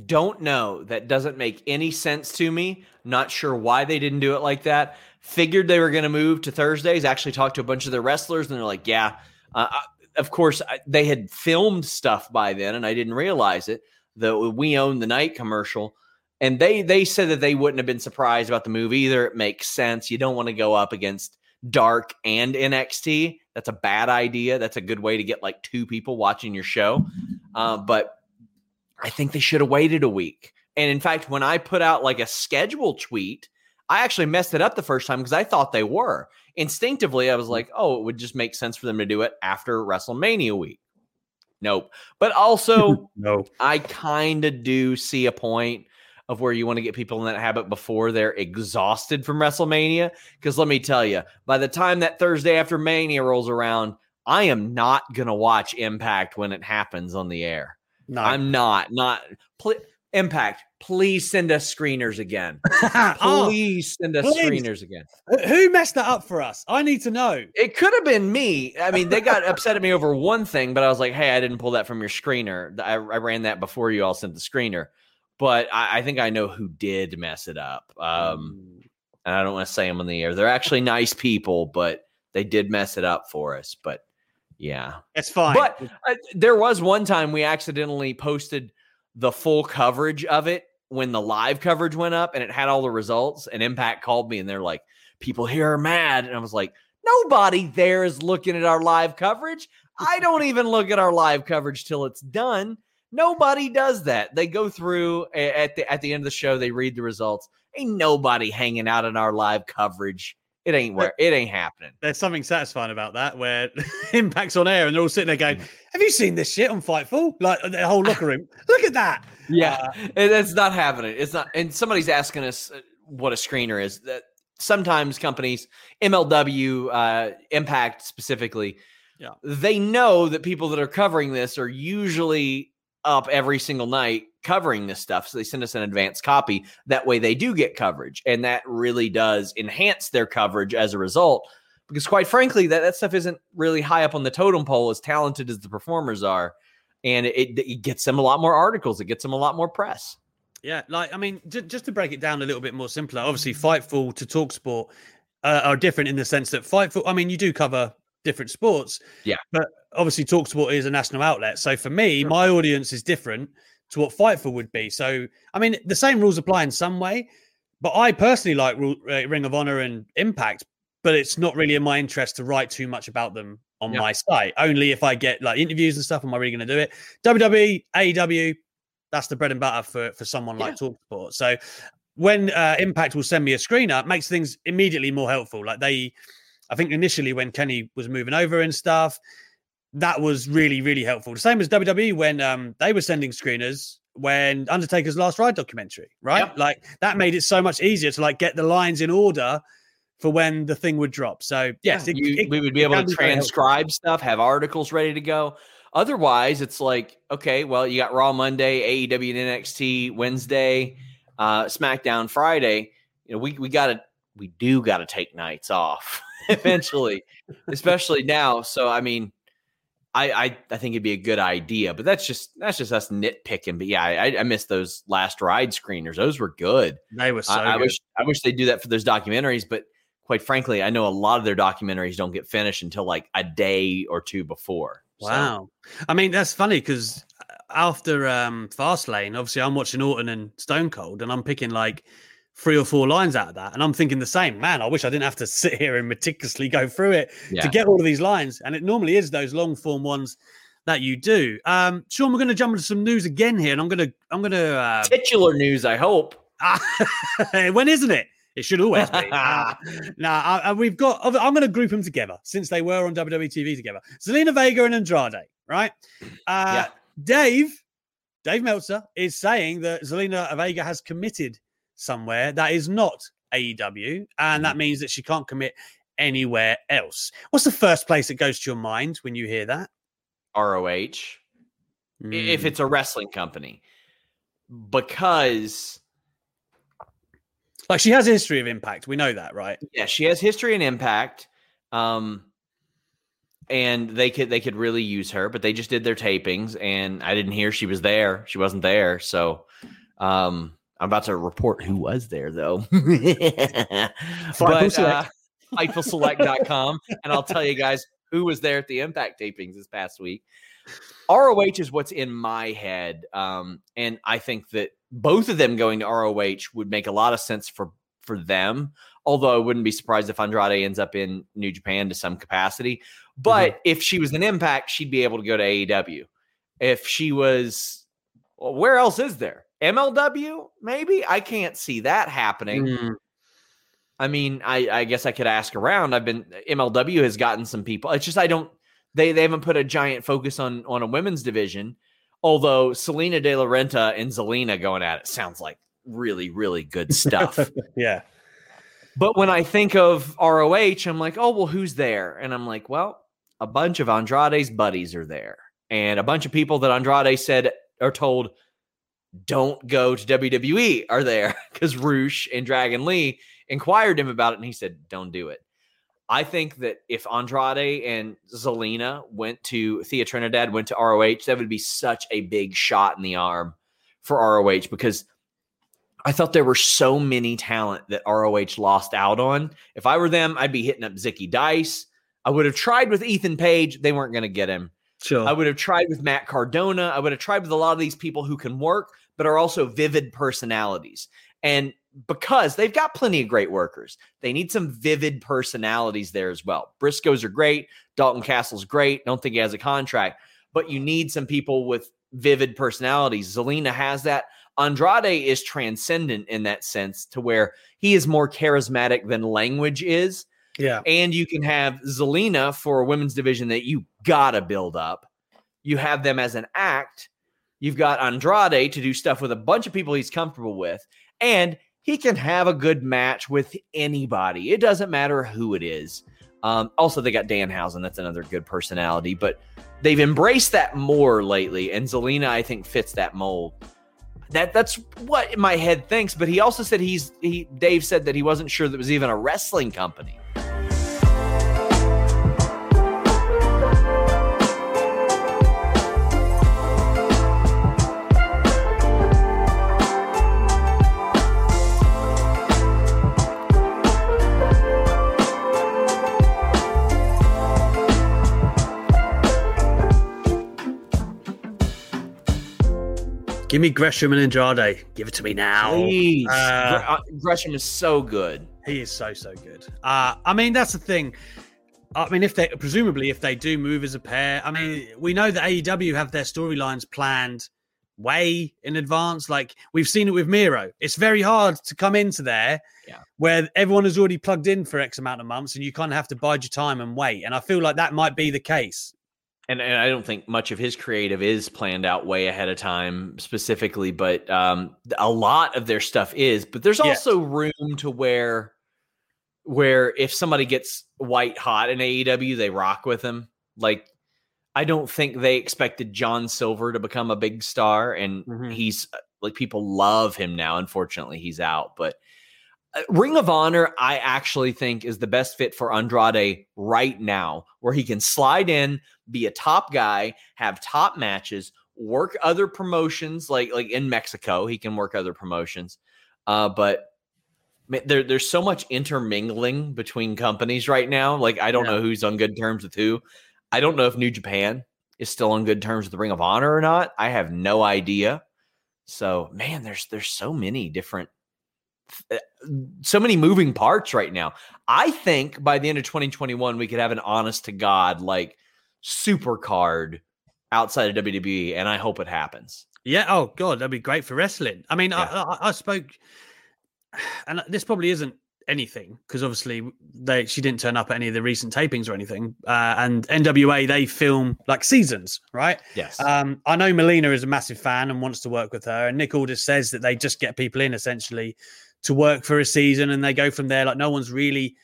Don't know. That doesn't make any sense to me. Not sure why they didn't do it like that. Figured they were going to move to Thursdays. Actually, talked to a bunch of their wrestlers, and they're like, "Yeah." Uh, I- of course, I- they had filmed stuff by then, and I didn't realize it. The "We Own the Night" commercial, and they they said that they wouldn't have been surprised about the move either. It makes sense. You don't want to go up against Dark and NXT. That's a bad idea. That's a good way to get like two people watching your show. Uh, but I think they should have waited a week. And in fact, when I put out like a schedule tweet, I actually messed it up the first time because I thought they were. Instinctively, I was like, oh, it would just make sense for them to do it after WrestleMania week. Nope. But also, No. I kind of do see a point of where you want to get people in that habit before they're exhausted from WrestleMania. Because let me tell you, by the time that Thursday after Mania rolls around, I am not going to watch Impact when it happens on the air. No. I'm not. Not pl- Impact. Please send us screeners again. Oh, Please send us please. screeners again. who messed that up for us? I need to know. It could have been me. I mean, they got upset at me over one thing, but I was like, "Hey, I didn't pull that from your screener. I, I ran that before you all sent the screener." But I, I think I know who did mess it up. Um, and I don't want to say them on the air. They're actually nice people, but they did mess it up for us. But yeah, It's fine. but uh, there was one time we accidentally posted the full coverage of it when the live coverage went up and it had all the results. And Impact called me and they're like, people here are mad. And I was like, nobody there is looking at our live coverage. I don't even look at our live coverage till it's done. Nobody does that. They go through at the at the end of the show, they read the results. Ain't nobody hanging out in our live coverage. It ain't where it ain't happening. there's something satisfying about that where impact's on air and they're all sitting there going, Have you seen this shit on Fightful? Like the whole locker room. Look at that. Yeah, it- it's not happening. It's not. And somebody's asking us uh, what a screener is. That sometimes companies, MLW, uh, Impact specifically, Yeah. they know that people that are covering this are usually up every single night covering this stuff. So they send us an advanced copy. That way they do get coverage, and that really does enhance their coverage as a result. Because quite frankly, that, that stuff isn't really high up on the totem pole as talented as the performers are. And it, it gets them a lot more articles. It gets them a lot more press. Yeah, like I mean, j- just to break it down a little bit more simpler, obviously, Fightful to Talksport uh, are different in the sense that Fightful. I mean, you do cover different sports, Yeah. but obviously, Talksport is a national outlet. So for me, my audience is different to what Fightful would be. So I mean, the same rules apply in some way, but I personally like uh, Ring of Honor and Impact, but it's not really in my interest to write too much about them on Yeah. my site. Only if I get like interviews and stuff. Am I really going to do it? WWE, AEW, that's the bread and butter for for someone like Talksport. So when uh, Impact will send me a screener, it makes things immediately more helpful. Like they, I think initially when Kenny was moving over and stuff, that was really really helpful. The same as WWE when um, they were sending screeners when Undertaker's Last Ride documentary, right? Yep. Like that made it so much easier to like get the lines in order for when the thing would drop. So yes, it- You- it- we would be able to transcribe stuff, have articles ready to go. Otherwise, it's like, okay, well, you got Raw Monday, AEW and NXT Wednesday, uh, SmackDown Friday. You know, we we got to we do got to take nights off eventually, especially now. So, I mean, I, I I think it'd be a good idea, but that's just that's just us nitpicking. But yeah, I, I miss those last ride screeners; those were good. They were so I, I good. wish I wish they'd do that for those documentaries, but quite frankly, I know a lot of their documentaries don't get finished until like a day or two before. So, Wow. I mean, that's funny because after um Fastlane, obviously I'm watching Orton and Stone Cold and I'm picking like three or four lines out of that. And I'm thinking the same, man, I wish I didn't have to sit here and meticulously go through it yeah. to get all of these lines. And it normally is those long form ones that you do. Um, Sean, we're gonna jump into some news again here, and I'm gonna I'm gonna uh titular news. I hope. when isn't it? It should always be. uh, now, uh, we've got, I'm going to group them together since they were on WWE TV together. Zelina Vega and Andrade, right? Uh, Yeah. Dave, Dave Meltzer is saying that Zelina Vega has committed somewhere that is not AEW, and that means that she can't commit anywhere else. What's the first place that goes to your mind when you hear that? ROH. i- If Mm. it's a wrestling company, because like she has a history of impact, we know that, right? yeah, she has history and impact. Um, and they could they could really use her, but they just did their tapings, and I didn't hear she was there. She wasn't there, so um, I'm about to report who was there though. but uh, Select. FightfulSelect.com, and I'll tell you guys who was there at the Impact tapings this past week. ROH is what's in my head, um, and I think that both of them going to ROH would make a lot of sense for for them. Although I wouldn't be surprised if Andrade ends up in New Japan to some capacity. But if she was an Impact, she'd be able to go to AEW. If she was, well, where else is there? MLW, maybe. I can't see that happening. Mm. I mean, I, I guess I could ask around. I've been MLW has gotten some people. It's just I don't they they haven't put a giant focus on on a women's division. Although Salina De La Renta and Zelina going at it sounds like really really good stuff. Yeah. but when I think of ROH, I'm like, oh well, who's there? And I'm like, well, a bunch of Andrade's buddies are there, and a bunch of people that Andrade said are told don't go to WWE are there because Rush and Dragon Lee inquired him about it and he said, don't do it. I think that if Andrade and Zelina went to Thea Trinidad, went to ROH, that would be such a big shot in the arm for ROH because I thought there were so many talent that ROH lost out on. If I were them, I'd be hitting up Zicky Dice. I would have tried with Ethan Page. They weren't going to get him. Sure. I would have tried with Matt Cardona. I would have tried with a lot of these people who can work, but are also vivid personalities. And because they've got plenty of great workers, they need some vivid personalities there as well. Briscoes are great. Dalton Castle's great. Don't think he has a contract, but you need some people with vivid personalities. Zelina has that. Andrade is transcendent in that sense to where he is more charismatic than language is yeah. and you can have Zelina for a women's division that you gotta build up. You have them as an act. You've got Andrade to do stuff with a bunch of people he's comfortable with, and he can have a good match with anybody. It doesn't matter who it is. Um, also, they got Danhausen. That's another good personality, but they've embraced that more lately, and Zelina, I think, fits that mold. That that's what my head thinks. But he also said he's he. Dave said that he wasn't sure that was even a wrestling company. Give me Gresham and Andrade. Give it to me now. Please. Uh, uh, Gresham is so good. He is so so good. Uh, I mean, that's the thing. I mean, if they presumably if they do move as a pair, I mean, we know that AEW have their storylines planned way in advance. Like we've seen it with Miro. It's very hard to come into there Yeah. where everyone is already plugged in for X amount of months, and you kind of have to bide your time and wait. And I feel like that might be the case. And, and I don't think much of his creative is planned out way ahead of time specifically, but um, a lot of their stuff is. But there's Yes. also room to where where if somebody gets white hot in AEW, they rock with them. Like I don't think they expected John Silver to become a big star, and Mhm. he's uh, like people love him now. Unfortunately, he's out, but Ring of Honor, I actually think is the best fit for Andrade right now, where he can slide in, be a top guy, have top matches, work other promotions like like in Mexico, he can work other promotions. Uh, but there, there's so much intermingling between companies right now. Like I don't Yeah. know who's on good terms with who. I don't know if New Japan is still on good terms with the Ring of Honor or not. I have no idea. So man, there's there's so many different uh, so many moving parts right now. I think by the end of 2021, we could have an honest to God like super card outside of WWE, and I hope it happens. Yeah. Oh God, that'd be great for wrestling. I mean, Yeah. I, I, I spoke, and this probably isn't anything because obviously they she didn't turn up at any of the recent tapings or anything. Uh, and NWA they film like seasons, right? Yes. Um, I know Melina is a massive fan and wants to work with her, and Nick Aldis says that they just get people in essentially to work for a season, and they go from there. Like no one's really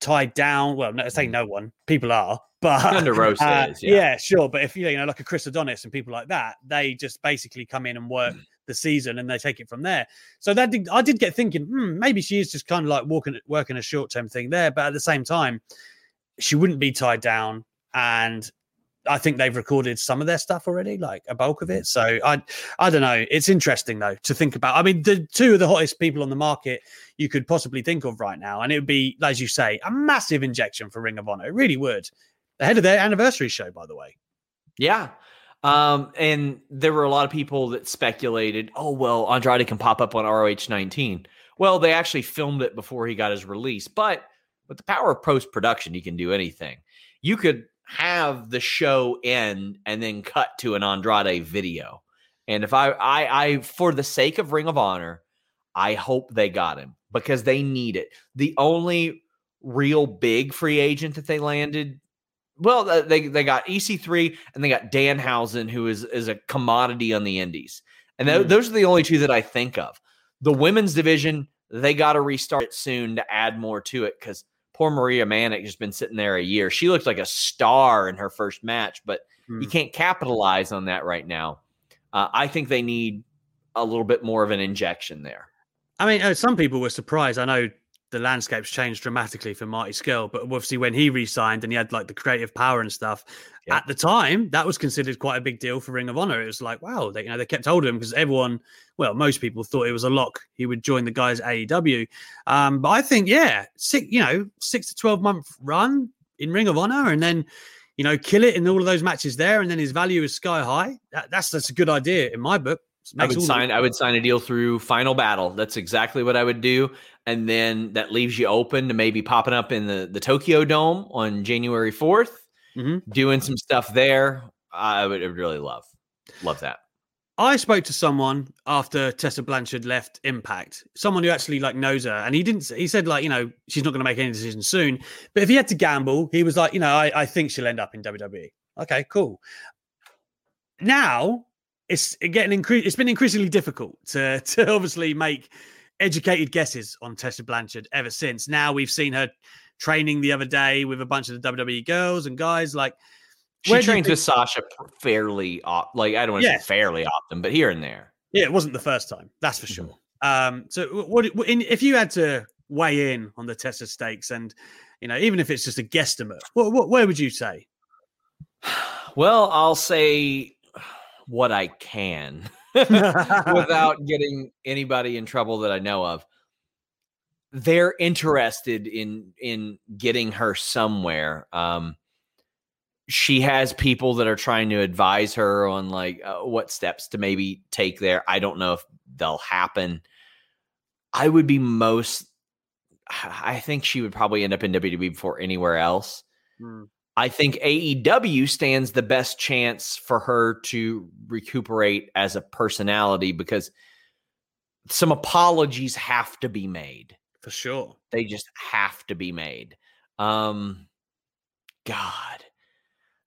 tied down. Well, no, say no one. People are, but Rose uh, yeah. yeah, sure. But if you know, like a Chris Adonis and people like that, they just basically come in and work the season and they take it from there. So that did, I did get thinking, hmm, maybe she is just kind of like walking, working a short term thing there. But at the same time, she wouldn't be tied down, and I think they've recorded some of their stuff already, like a bulk of it. So I, I don't know. It's interesting though to think about. I mean, the two of the hottest people on the market you could possibly think of right now, and it would be, as you say, a massive injection for Ring of Honor. It really would. Ahead of their anniversary show, by the way. Yeah. Um, and there were a lot of people that speculated, oh, well, Andrade can pop up on ROH 19. Well, they actually filmed it before he got his release. But with the power of post production, you can do anything. You could have the show end and then cut to an Andrade video. And if I, I, I, for the sake of Ring of Honor, I hope they got him because they need it. The only real big free agent that they landed well, uh, they they got EC3 and they got Danhausen, who is is a commodity on the Indies, and th- Mm. those are the only two that I think of. The women's division, they got to restart it soon to add more to it because poor Maria Manic has been sitting there a year. She looked like a star in her first match, but you Mm. can't capitalize on that right now. Uh, I think they need a little bit more of an injection there. I mean, uh, some people were surprised. I know the landscape's changed dramatically for Marty Scurll, but obviously when he re-signed and he had like the creative power and stuff, Yeah. at the time that was considered quite a big deal for Ring of Honor. It was like, wow, they you know they kept hold of him because everyone, well, most people thought it was a lock. He would join the guys at AEW. Um, but I think, yeah, six, you know, six to twelve month run in Ring of Honor, and then you know kill it in all of those matches there, and then his value is sky high. That, that's that's a good idea in my book. I would sign. I would sign a deal through Final Battle. That's exactly what I would do, and then that leaves you open to maybe popping up in the the Tokyo Dome on January 4th Mhm. doing some stuff there. I would, I would really love love that. I spoke to someone after Tessa Blanchard left Impact, someone who actually like knows her, and he didn't. He said like, you know, she's not going to make any decisions soon. But if he had to gamble, he was like, you know, I, I think she'll end up in WWE. Okay, cool. Now it's getting increased. It's been increasingly difficult to to obviously make educated guesses on Tessa Blanchard ever since. Now we've seen her training the other day with a bunch of the WWE girls and guys. Like, She trains with Sasha fairly, op- like I don't want to Yeah. say fairly often, but here and there. Yeah, it wasn't the first time, that's for Mm-hmm. sure. Um, so what what- in, if you had to weigh in on the Tessa stakes, and you know, even if it's just a guesstimate, what, what where would you say? Well, I'll say what I can without getting anybody in trouble that I know of. They're interested in in getting her somewhere. Um, she has people that are trying to advise her on like uh, what steps to maybe take there. I don't know if they'll happen. I would be most. I think she would probably end up in WWE before anywhere else. Hmm. I think AEW stands the best chance for her to recuperate as a personality because some apologies have to be made. For sure. They just have to be made. Um God.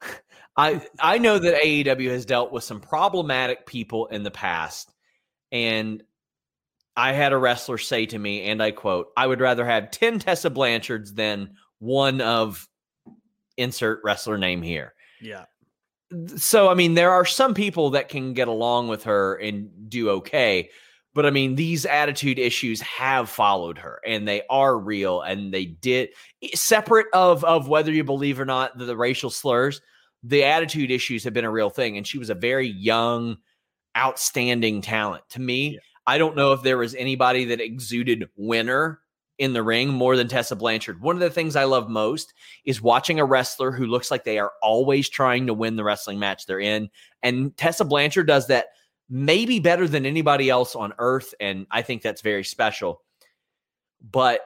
I I know that AEW has dealt with some problematic people in the past and I had a wrestler say to me and I quote, I would rather have 10 Tessa Blanchards than one of insert wrestler name here. Yeah. So I mean there are some people that can get along with her and do okay, but I mean these attitude issues have followed her and they are real and they did separate of of whether you believe or not the, the racial slurs, the attitude issues have been a real thing and she was a very young outstanding talent. To me, Yeah. I don't know if there was anybody that exuded winner in the ring more than Tessa Blanchard. One of the things I love most is watching a wrestler who looks like they are always trying to win the wrestling match they're in. And Tessa Blanchard does that maybe better than anybody else on earth. And I think that's very special. But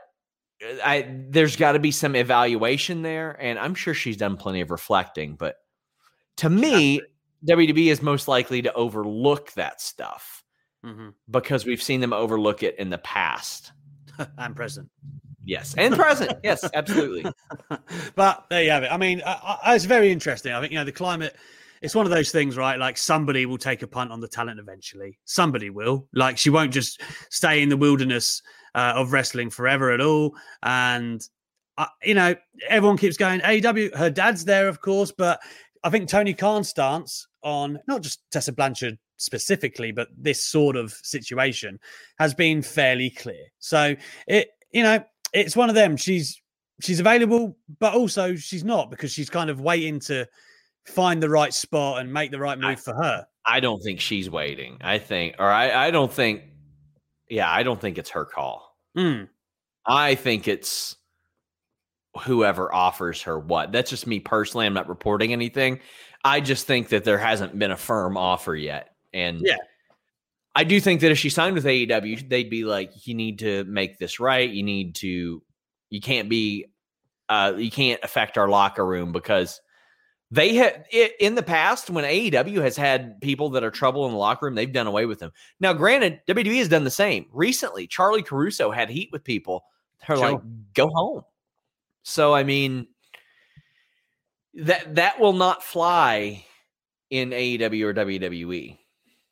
uh, I there's got to be some evaluation there. And I'm sure she's done plenty of reflecting. But to me, WDB is most likely to overlook that stuff Mhm. because we've seen them overlook it in the past. and present. Yes, and present. yes, absolutely. but there you have it. I mean, I, I, it's very interesting. I think you know the climate. It's one of those things, right? Like somebody will take a punt on the talent eventually. Somebody will. Like she won't just stay in the wilderness uh, of wrestling forever at all. And uh, you know, everyone keeps going. AEW. Her dad's there, of course, but I think Tony Khan's stance on not just Tessa Blanchard specifically, but this sort of situation has been fairly clear. So it, you know, it's one of them. She's she's available, but also she's not because she's kind of waiting to find the right spot and make the right move I, for her. I don't think she's waiting. I think, or I, I don't think, yeah, I don't think it's her call. Mm. I think it's whoever offers her what. That's just me personally. I'm not reporting anything. I just think that there hasn't been a firm offer yet. And yeah, I do think that if she signed with AEW, they'd be like, you need to make this right. You need to, you can't be, uh, you can't affect our locker room because they had in the past when AEW has had people that are trouble in the locker room, they've done away with them. Now, granted, WWE has done the same recently. Charlie Caruso had heat with people. They're sure. like, go home. So, I mean, that that will not fly in AEW or WWE.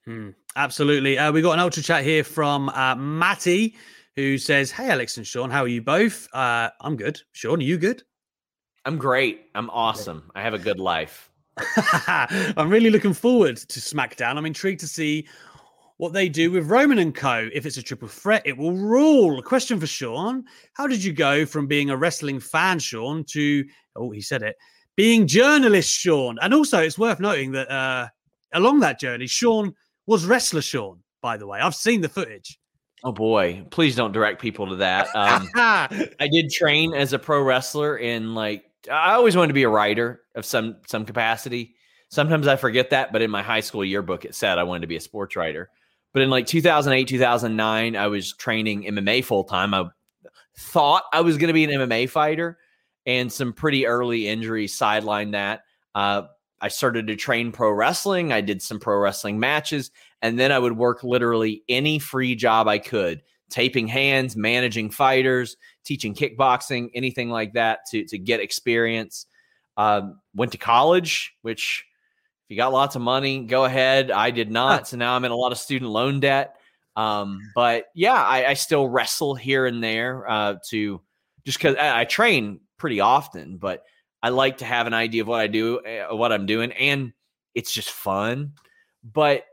Hmm, absolutely. Uh, we got an ultra chat here from uh, Matty who says, Hey, Alex and Sean, how are you both? Uh, I'm good. Sean, are you good? I'm great. I'm awesome. I have a good life. I'm really looking forward to SmackDown. I'm intrigued to see what they do with Roman and Co. If it's a triple threat, it will rule. A question for Sean How did you go from being a wrestling fan, Sean, to, oh, he said it, being journalist, Sean? And also, it's worth noting that uh, along that journey, Sean was wrestler Sean, by the way. I've seen the footage. Oh boy, please don't direct people to that. Um, I did train as a pro wrestler in like I always wanted to be a writer of some some capacity. Sometimes I forget that, but in my high school yearbook it said I wanted to be a sports writer. But in like 2008, 2009, I was training MMA full time. I thought I was going to be an MMA fighter, and some pretty early injuries sidelined that. Uh, I started to train pro wrestling. I did some pro wrestling matches, and then I would work literally any free job I could, taping hands, managing fighters, teaching kickboxing, anything like that to to get experience. Uh, went to college, which if you got lots of money, go ahead. I did not, so now I'm in a lot of student loan debt. Um, but yeah, I, I, still wrestle here and there uh, to just because I, I train pretty often, but I like to have an idea of what I do, uh, what I'm doing, and it's just fun. But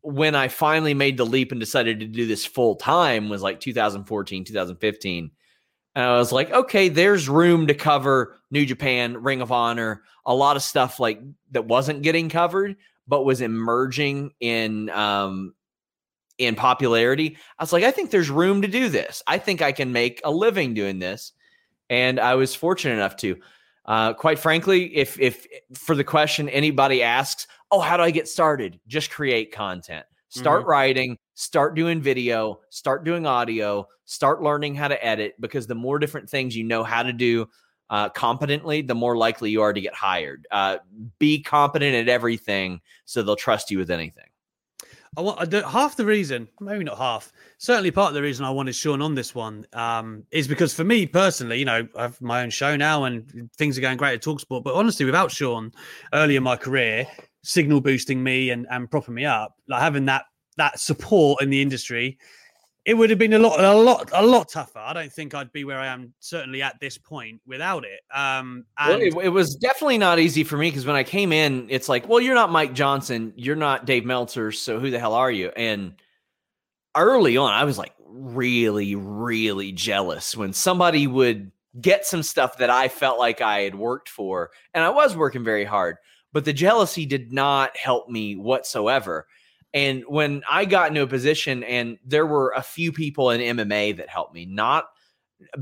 when I finally made the leap and decided to do this full time was like 2014, 2015. And I was like, okay, there's room to cover New Japan, Ring of Honor, a lot of stuff like that wasn't getting covered, but was emerging in um in popularity. I was like, I think there's room to do this. I think I can make a living doing this. And I was fortunate enough to. Uh, quite frankly, if if for the question anybody asks, oh, how do I get started? Just create content. Start mm-hmm. writing, start doing video, start doing audio, start learning how to edit because the more different things you know how to do uh, competently, the more likely you are to get hired. Uh, be competent at everything so they'll trust you with anything. I want I half the reason, maybe not half, certainly part of the reason I wanted Sean on this one um, is because for me personally, you know, I have my own show now and things are going great at Talksport. But honestly, without Sean early in my career, signal boosting me and, and propping me up, like having that that support in the industry, it would have been a lot, a lot, a lot tougher. I don't think I'd be where I am certainly at this point without it. Um, and- well, it, it, was definitely not easy for me because when I came in, it's like, well, you're not Mike Johnson, you're not Dave Meltzer, so who the hell are you? And early on, I was like really, really jealous when somebody would get some stuff that I felt like I had worked for, and I was working very hard but the jealousy did not help me whatsoever. And when I got into a position, and there were a few people in MMA that helped me, not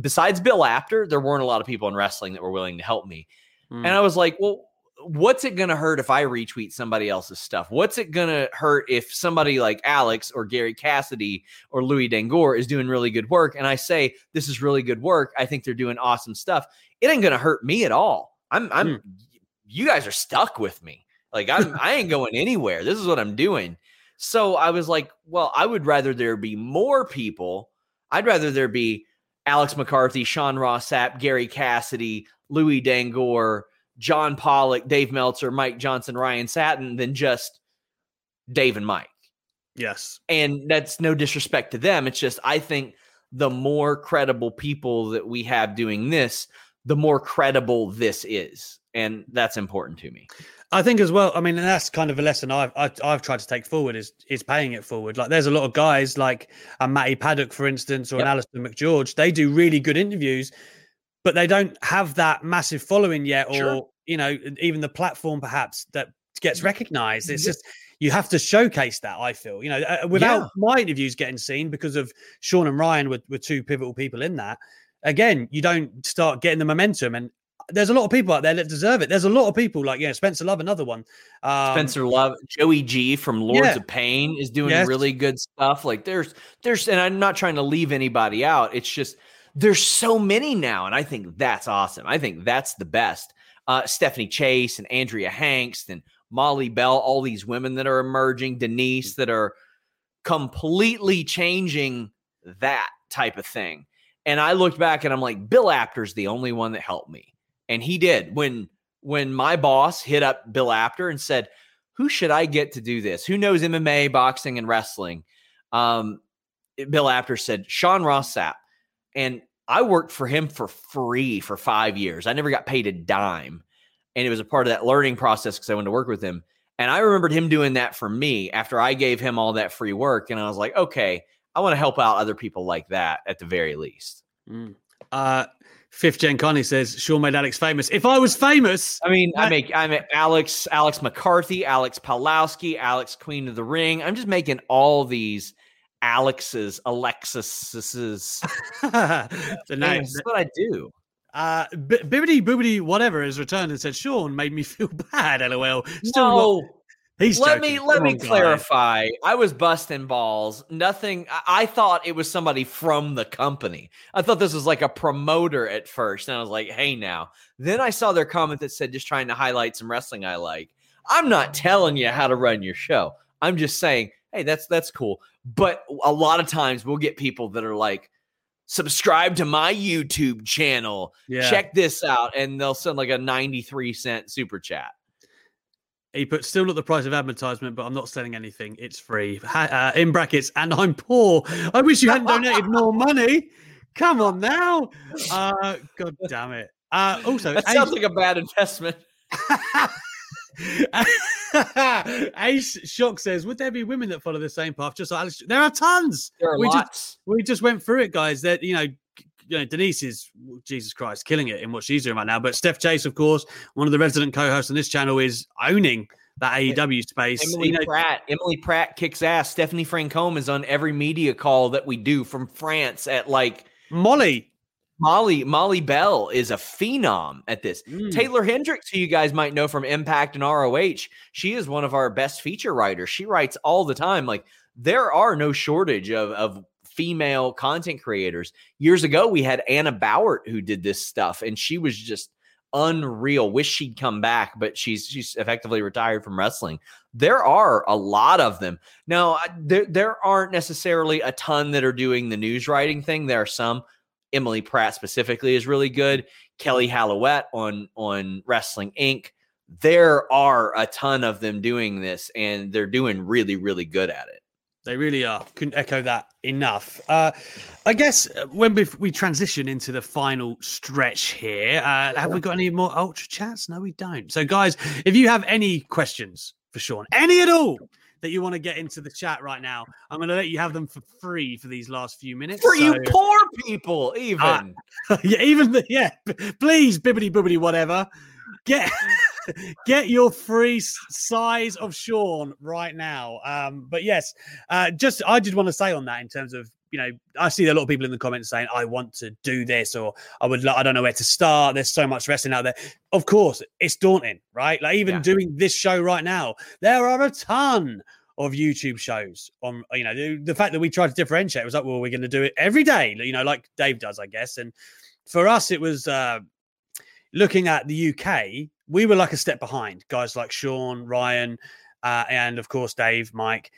besides Bill Apter, there weren't a lot of people in wrestling that were willing to help me. Mm. And I was like, well, what's it going to hurt if I retweet somebody else's stuff? What's it going to hurt if somebody like Alex or Gary Cassidy or Louis Dangoor is doing really good work? And I say, this is really good work. I think they're doing awesome stuff. It ain't going to hurt me at all. I'm, I'm, mm you guys are stuck with me. Like I'm I ain't going anywhere. This is what I'm doing. So I was like, well, I would rather there be more people. I'd rather there be Alex McCarthy, Sean Ross Sapp, Gary Cassidy, Louis Dangoor, John Pollock, Dave Meltzer, Mike Johnson, Ryan Satin than just Dave and Mike. Yes. And that's no disrespect to them. It's just, I think the more credible people that we have doing this, the more credible this is. And that's important to me. I think as well. I mean, and that's kind of a lesson I've, I've I've tried to take forward is is paying it forward. Like, there's a lot of guys like a Matty Paddock, for instance, or yep. an Alistair McGeorge. They do really good interviews, but they don't have that massive following yet, or sure. you know, even the platform perhaps that gets recognized. It's just you have to showcase that. I feel, you know, uh, without yeah. my interviews getting seen because of Sean and Ryan were, were two pivotal people in that. Again, you don't start getting the momentum, and there's a lot of people out there that deserve it. There's a lot of people like yeah, Spencer Love, another one. Um, Spencer Love, Joey G from Lords yeah. of Pain is doing yes. really good stuff. Like there's there's and I'm not trying to leave anybody out. It's just there's so many now, and I think that's awesome. I think that's the best. Uh, Stephanie Chase and Andrea Hanks and Molly Bell, all these women that are emerging, Denise that are completely changing that type of thing. And I looked back and I'm like, Bill Apter's the only one that helped me and he did when when my boss hit up Bill Apter and said, "Who should I get to do this? Who knows MMA, boxing, and wrestling?" Um, Bill Apter said, "Sean Ross Sapp," and I worked for him for free for five years. I never got paid a dime, and it was a part of that learning process because I went to work with him. And I remembered him doing that for me after I gave him all that free work, and I was like, okay, I want to help out other people like that at the very least. Mm. Uh, Fifth Gen Connie says Sean made Alex famous. If I was famous, I mean, I, I make I make Alex Alex McCarthy, Alex Palowski, Alex Queen of the Ring. I'm just making all these Alexes, Alexises. the name. That's what I do. Uh, B- Bibbity Boobity whatever has returned and said Sean made me feel bad. LOL. Still no. Not, He's let joking. me let Come me on, clarify. I was busting balls. Nothing. I thought it was somebody from the company. I thought this was like a promoter at first, and I was like, "Hey, now." Then I saw their comment that said, "Just trying to highlight some wrestling I like." I'm not telling you how to run your show. I'm just saying, "Hey, that's that's cool." But a lot of times we'll get people that are like, subscribe to my YouTube channel. Yeah. Check this out. And they'll send like a 93 cent super chat. He put still at the price of advertisement, but I'm not selling anything. It's free. Uh, in brackets, and I'm poor. I wish you hadn't donated more money. Come on now. Uh, God damn it. Uh, also, that sounds like a bad investment. Ace Shock says, "Would there be women that follow the same path?" Just like Alex, there are tons. There are we lots. Just, we just went through it, guys. That you know, you know, Denise is Jesus Christ killing it in what she's doing right now. But Steph Chase, of course, one of the resident co-hosts on this channel, is owning that AEW space. Emily you know, Pratt, Emily Pratt kicks ass. Stephanie Francome is on every media call that we do from France at like Molly. Molly Molly Bell is a phenom at this. Mm. Taylor Hendricks, who you guys might know from Impact and ROH, she is one of our best feature writers. She writes all the time. Like there are no shortage of of female content creators. Years ago, we had Anna Bauert who did this stuff, and she was just unreal. Wish she'd come back, but she's she's effectively retired from wrestling. There are a lot of them now. There there aren't necessarily a ton that are doing the news writing thing. There are some. Emily Pratt specifically is really good. Kelly Hallowett on on Wrestling Inc. There are a ton of them doing this, and they're doing really really good at it. They really are. Couldn't echo that enough. Uh, I guess uh, when we, we, transition into the final stretch here, uh, have we got any more ultra chats? No, we don't. So, guys, if you have any questions for Sean, any at all, that you want to get into the chat right now, I'm going to let you have them for free for these last few minutes. For so, you poor people, even. Uh, yeah, even the, yeah. Please, bibbity boobity, whatever. Get get your free size of Sean right now. Um, but yes, uh, just I did want to say on that in terms of you know I see a lot of people in the comments saying I want to do this or I would like, I don't know where to start. There's so much wrestling out there. Of course, it's daunting, right? Like even yeah. doing this show right now, there are a ton of YouTube shows on you know the, the fact that we tried to differentiate was like well we're going to do it every day you know like Dave does I guess and for us it was uh looking at the UK, we were like a step behind guys like Sean, Ryan, uh, and of course Dave, Mike.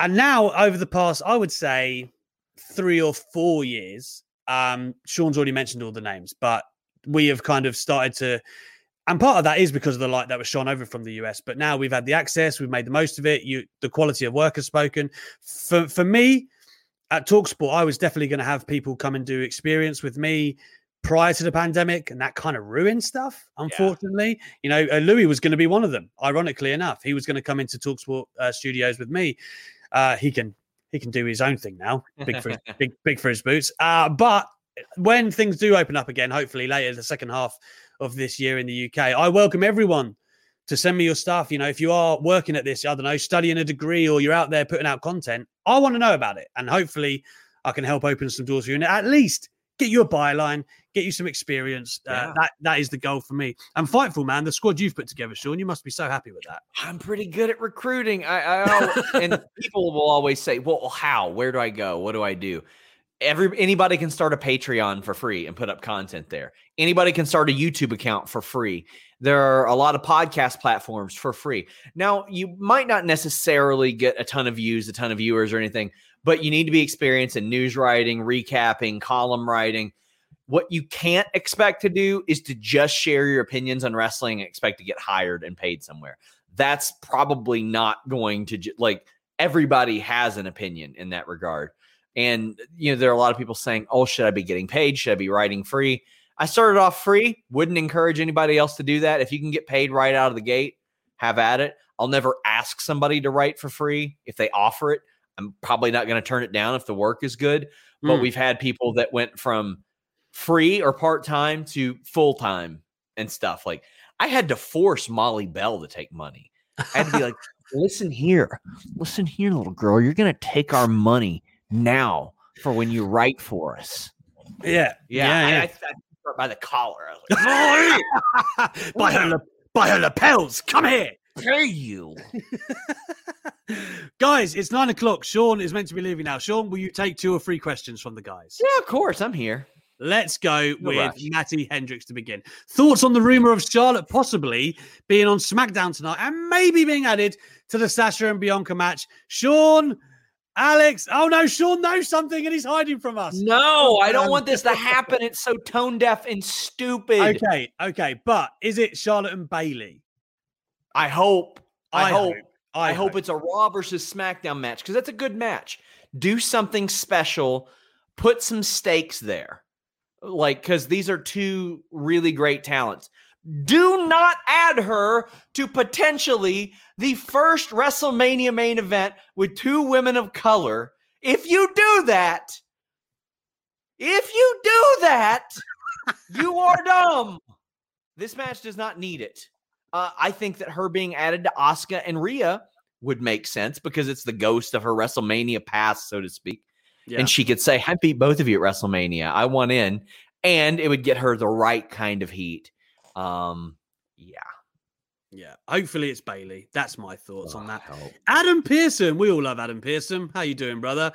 And now, over the past, I would say three or four years, Um, Sean's already mentioned all the names, but we have kind of started to and part of that is because of the light that was shone over from the US. But now we've had the access, we've made the most of it. You, the quality of work has spoken. For for me, at Talksport, I was definitely going to have people come and do experience with me prior to the pandemic, and that kind of ruined stuff. Unfortunately, yeah. you know, uh, Louis was going to be one of them. Ironically enough, he was going to come into Talksport uh, studios with me. Uh, he can he can do his own thing now. Big for his, big big for his boots. Uh, but when things do open up again, hopefully later the second half of this year in the UK. I welcome everyone to send me your stuff. You know, if you are working at this, I don't know, studying a degree or you're out there putting out content, I want to know about it. And hopefully I can help open some doors for you and at least get you a byline, get you some experience. Uh, yeah. Uh, that that is the goal for me. And Fightful, man, the squad you've put together, Sean, you must be so happy with that. I'm pretty good at recruiting. I, I and people will always say, "Well, how? Where do I go? What do I do?" every anybody can start a Patreon for free and put up content there. Anybody can start a YouTube account for free. There are a lot of podcast platforms for free. Now, you might not necessarily get a ton of views, a ton of viewers or anything, but you need to be experienced in news writing, recapping, column writing. What you can't expect to do is to just share your opinions on wrestling and expect to get hired and paid somewhere. That's probably not going to like everybody has an opinion in that regard. And you know, there are a lot of people saying, "Oh, should I be getting paid? Should I be writing free?" I started off free. Wouldn't encourage anybody else to do that. If you can get paid right out of the gate, have at it. I'll never ask somebody to write for free if they offer it. I'm probably not going to turn it down if the work is good. But mm. we've had people that went from free or part time to full time and stuff. Like I had to force Molly Bell to take money. I had to be like, listen here, listen here, little girl. You're going to take our money now for when you write for us. Yeah, yeah. yeah, yeah. I, I, I by the collar. I was like, by her, by her lapels. Come here. Pay you, guys. It's nine o'clock. Sean is meant to be leaving now. Sean, will you take two or three questions from the guys? Yeah, of course. I'm here. Let's go no with rush. Matty Hendricks to begin. Thoughts on the rumor of Charlotte possibly being on SmackDown tonight and maybe being added to the Sasha and Bianca match? Sean, Alex, oh no, Sean knows something and he's hiding from us. No, I don't um, want this to happen. It's so tone deaf and stupid. Okay, okay, but is it Charlotte and Bayley? I hope. I, I hope. hope. I, hope it's a Raw versus SmackDown match because that's a good match. Do something special. Put some stakes there, like because these are two really great talents. Do not add her to potentially the first WrestleMania main event with two women of color. If you do that, if you do that, you are dumb. This match does not need it. Uh, I think that her being added to Asuka and Rhea would make sense because it's the ghost of her WrestleMania past, so to speak. Yeah. And she could say, I beat both of you at WrestleMania. I won in. And it would get her the right kind of heat. Um, yeah. Yeah, hopefully it's Bayley. That's my thoughts oh, on that. Help. Adam Pearson, we all love Adam Pearson. How you doing, brother?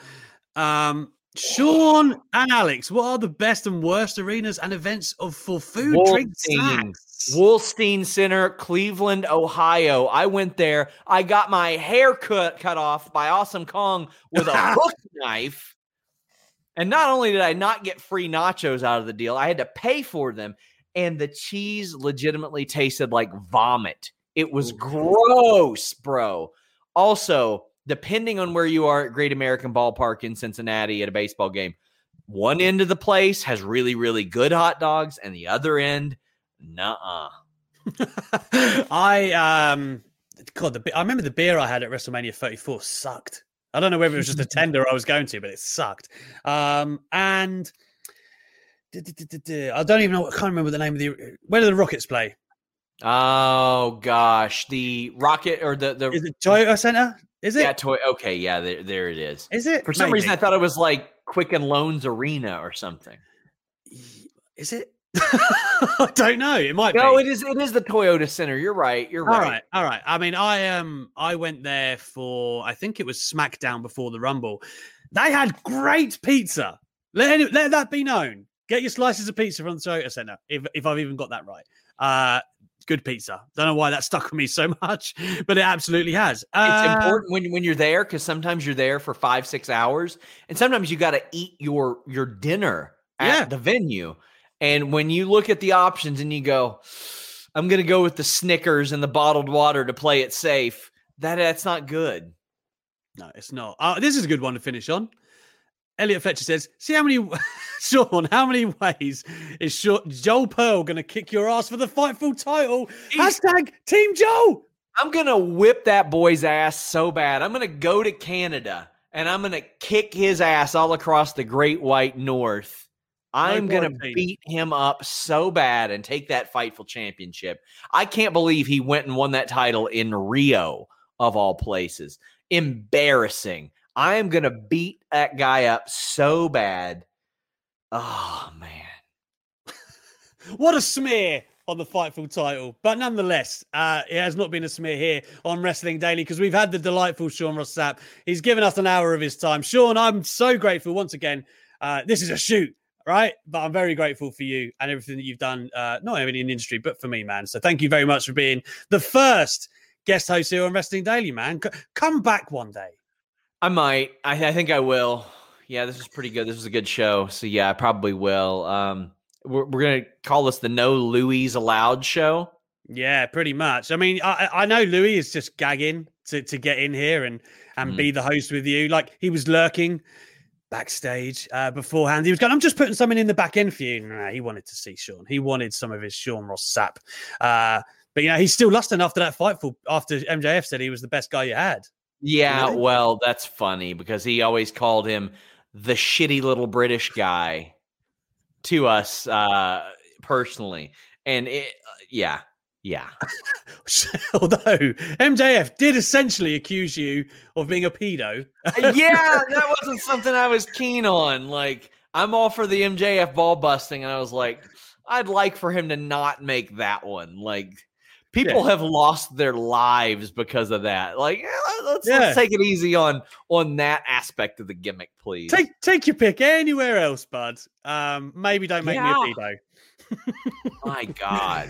Um, Sean and Alex, what are the best and worst arenas and events of for food, drink, snacks? Wolstein Center, Cleveland, Ohio. I went there. I got my hair cut cut off by Awesome Kong with a hook knife. And not only did I not get free nachos out of the deal, I had to pay for them and the cheese legitimately tasted like vomit. It was gross, bro. Also, depending on where you are at Great American Ballpark in Cincinnati at a baseball game, one end of the place has really, really good hot dogs, and the other end, nah. I um, God, the I remember the beer I had at WrestleMania 34 sucked. I don't know whether it was just a tender I was going to, but it sucked. Um, and I don't even know. I can't remember the name of the. Where do the Rockets play? Oh gosh, the Rocket or the the is it Toyota Center? Is it? Yeah, toy. Okay, yeah, there, there it is. Is it? For some Maybe. reason, I thought it was like Quicken Loans Arena or something. Is it? I don't know. It might no, be. it is. It is the Toyota Center. You're right. You're right. All right. All right. I mean, I um, I went there for I think it was SmackDown before the Rumble. They had great pizza. Let, let that be known. Get your slices of pizza from the Toyota Center, if, if I've even got that right. Uh, good pizza. Don't know why that stuck with me so much, but it absolutely has. Uh, it's important when when you're there because sometimes you're there for five six hours, and sometimes you got to eat your your dinner at Yeah. the venue. And when you look at the options and you go, I'm going to go with the Snickers and the bottled water to play it safe, that that's not good. No, it's not. Uh, this is a good one to finish on. Elliot Fletcher says, "See how many, Sean? How many ways is Sean, Joel Pearl going to kick your ass for the Fightful title?" He's- Hashtag Team Joel. I'm going to whip that boy's ass so bad. I'm going to go to Canada and I'm going to kick his ass all across the Great White North. I'm going to beat him up so bad and take that Fightful championship. I can't believe he went and won that title in Rio, of all places. Embarrassing. I am going to beat that guy up so bad. Oh, man. What a smear on the Fightful title. But nonetheless, uh, it has not been a smear here on Wrestling Daily because we've had the delightful Sean Ross Sapp. He's given us an hour of his time. Sean, I'm so grateful once again. Uh, this is a shoot, right? But I'm very grateful for you and everything that you've done, uh, not only in the industry, but for me, man. So thank you very much for being the first guest host here on Wrestling Daily, man. C- come back one day. I might. I, I think I will. Yeah, this is pretty good. This was a good show. So yeah, I probably will. Um, we're, we're gonna call this the No Louis Allowed show. Yeah, pretty much. I mean, I, I know Louis is just gagging to, to get in here and and Mm. be the host with you. Like he was lurking backstage uh, beforehand. He was going, "I'm just putting something in the back end for you." Nah, he wanted to see Sean. He wanted some of his Sean Ross Sapp. Uh, but you know, he's still lusting after that fight for after MJF said he was the best guy you had. Yeah, Really? well, that's funny because he always called him the shitty little British guy to us uh, personally, and it, uh, yeah, yeah. Although MJF did essentially accuse you of being a pedo. yeah, that wasn't something I was keen on. Like, I'm all for the MJF ball busting, and I was like, I'd like for him to not make that one. Like, people have lost their lives because of that. Like, eh, let's, Yeah. let's take it easy on on that aspect of the gimmick, please. Take take your pick anywhere else, bud. Um, maybe don't make Yeah. me a pedo. My God.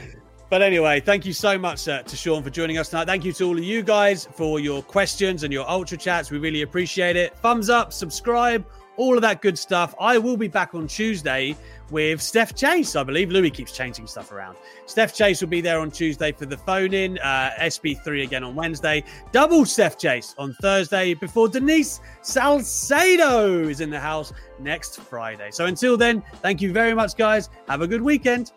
But anyway, thank you so much uh, to Sean for joining us tonight. Thank you to all of you guys for your questions and your ultra chats. We really appreciate it. Thumbs up, subscribe, all of that good stuff. I will be back on Tuesday with Steph Chase. I believe Louis keeps changing stuff around. Steph Chase will be there on Tuesday for the phone in, uh, SB3 again on Wednesday, double Steph Chase on Thursday before Denise Salcedo is in the house next Friday. So until then, thank you very much, guys. Have a good weekend.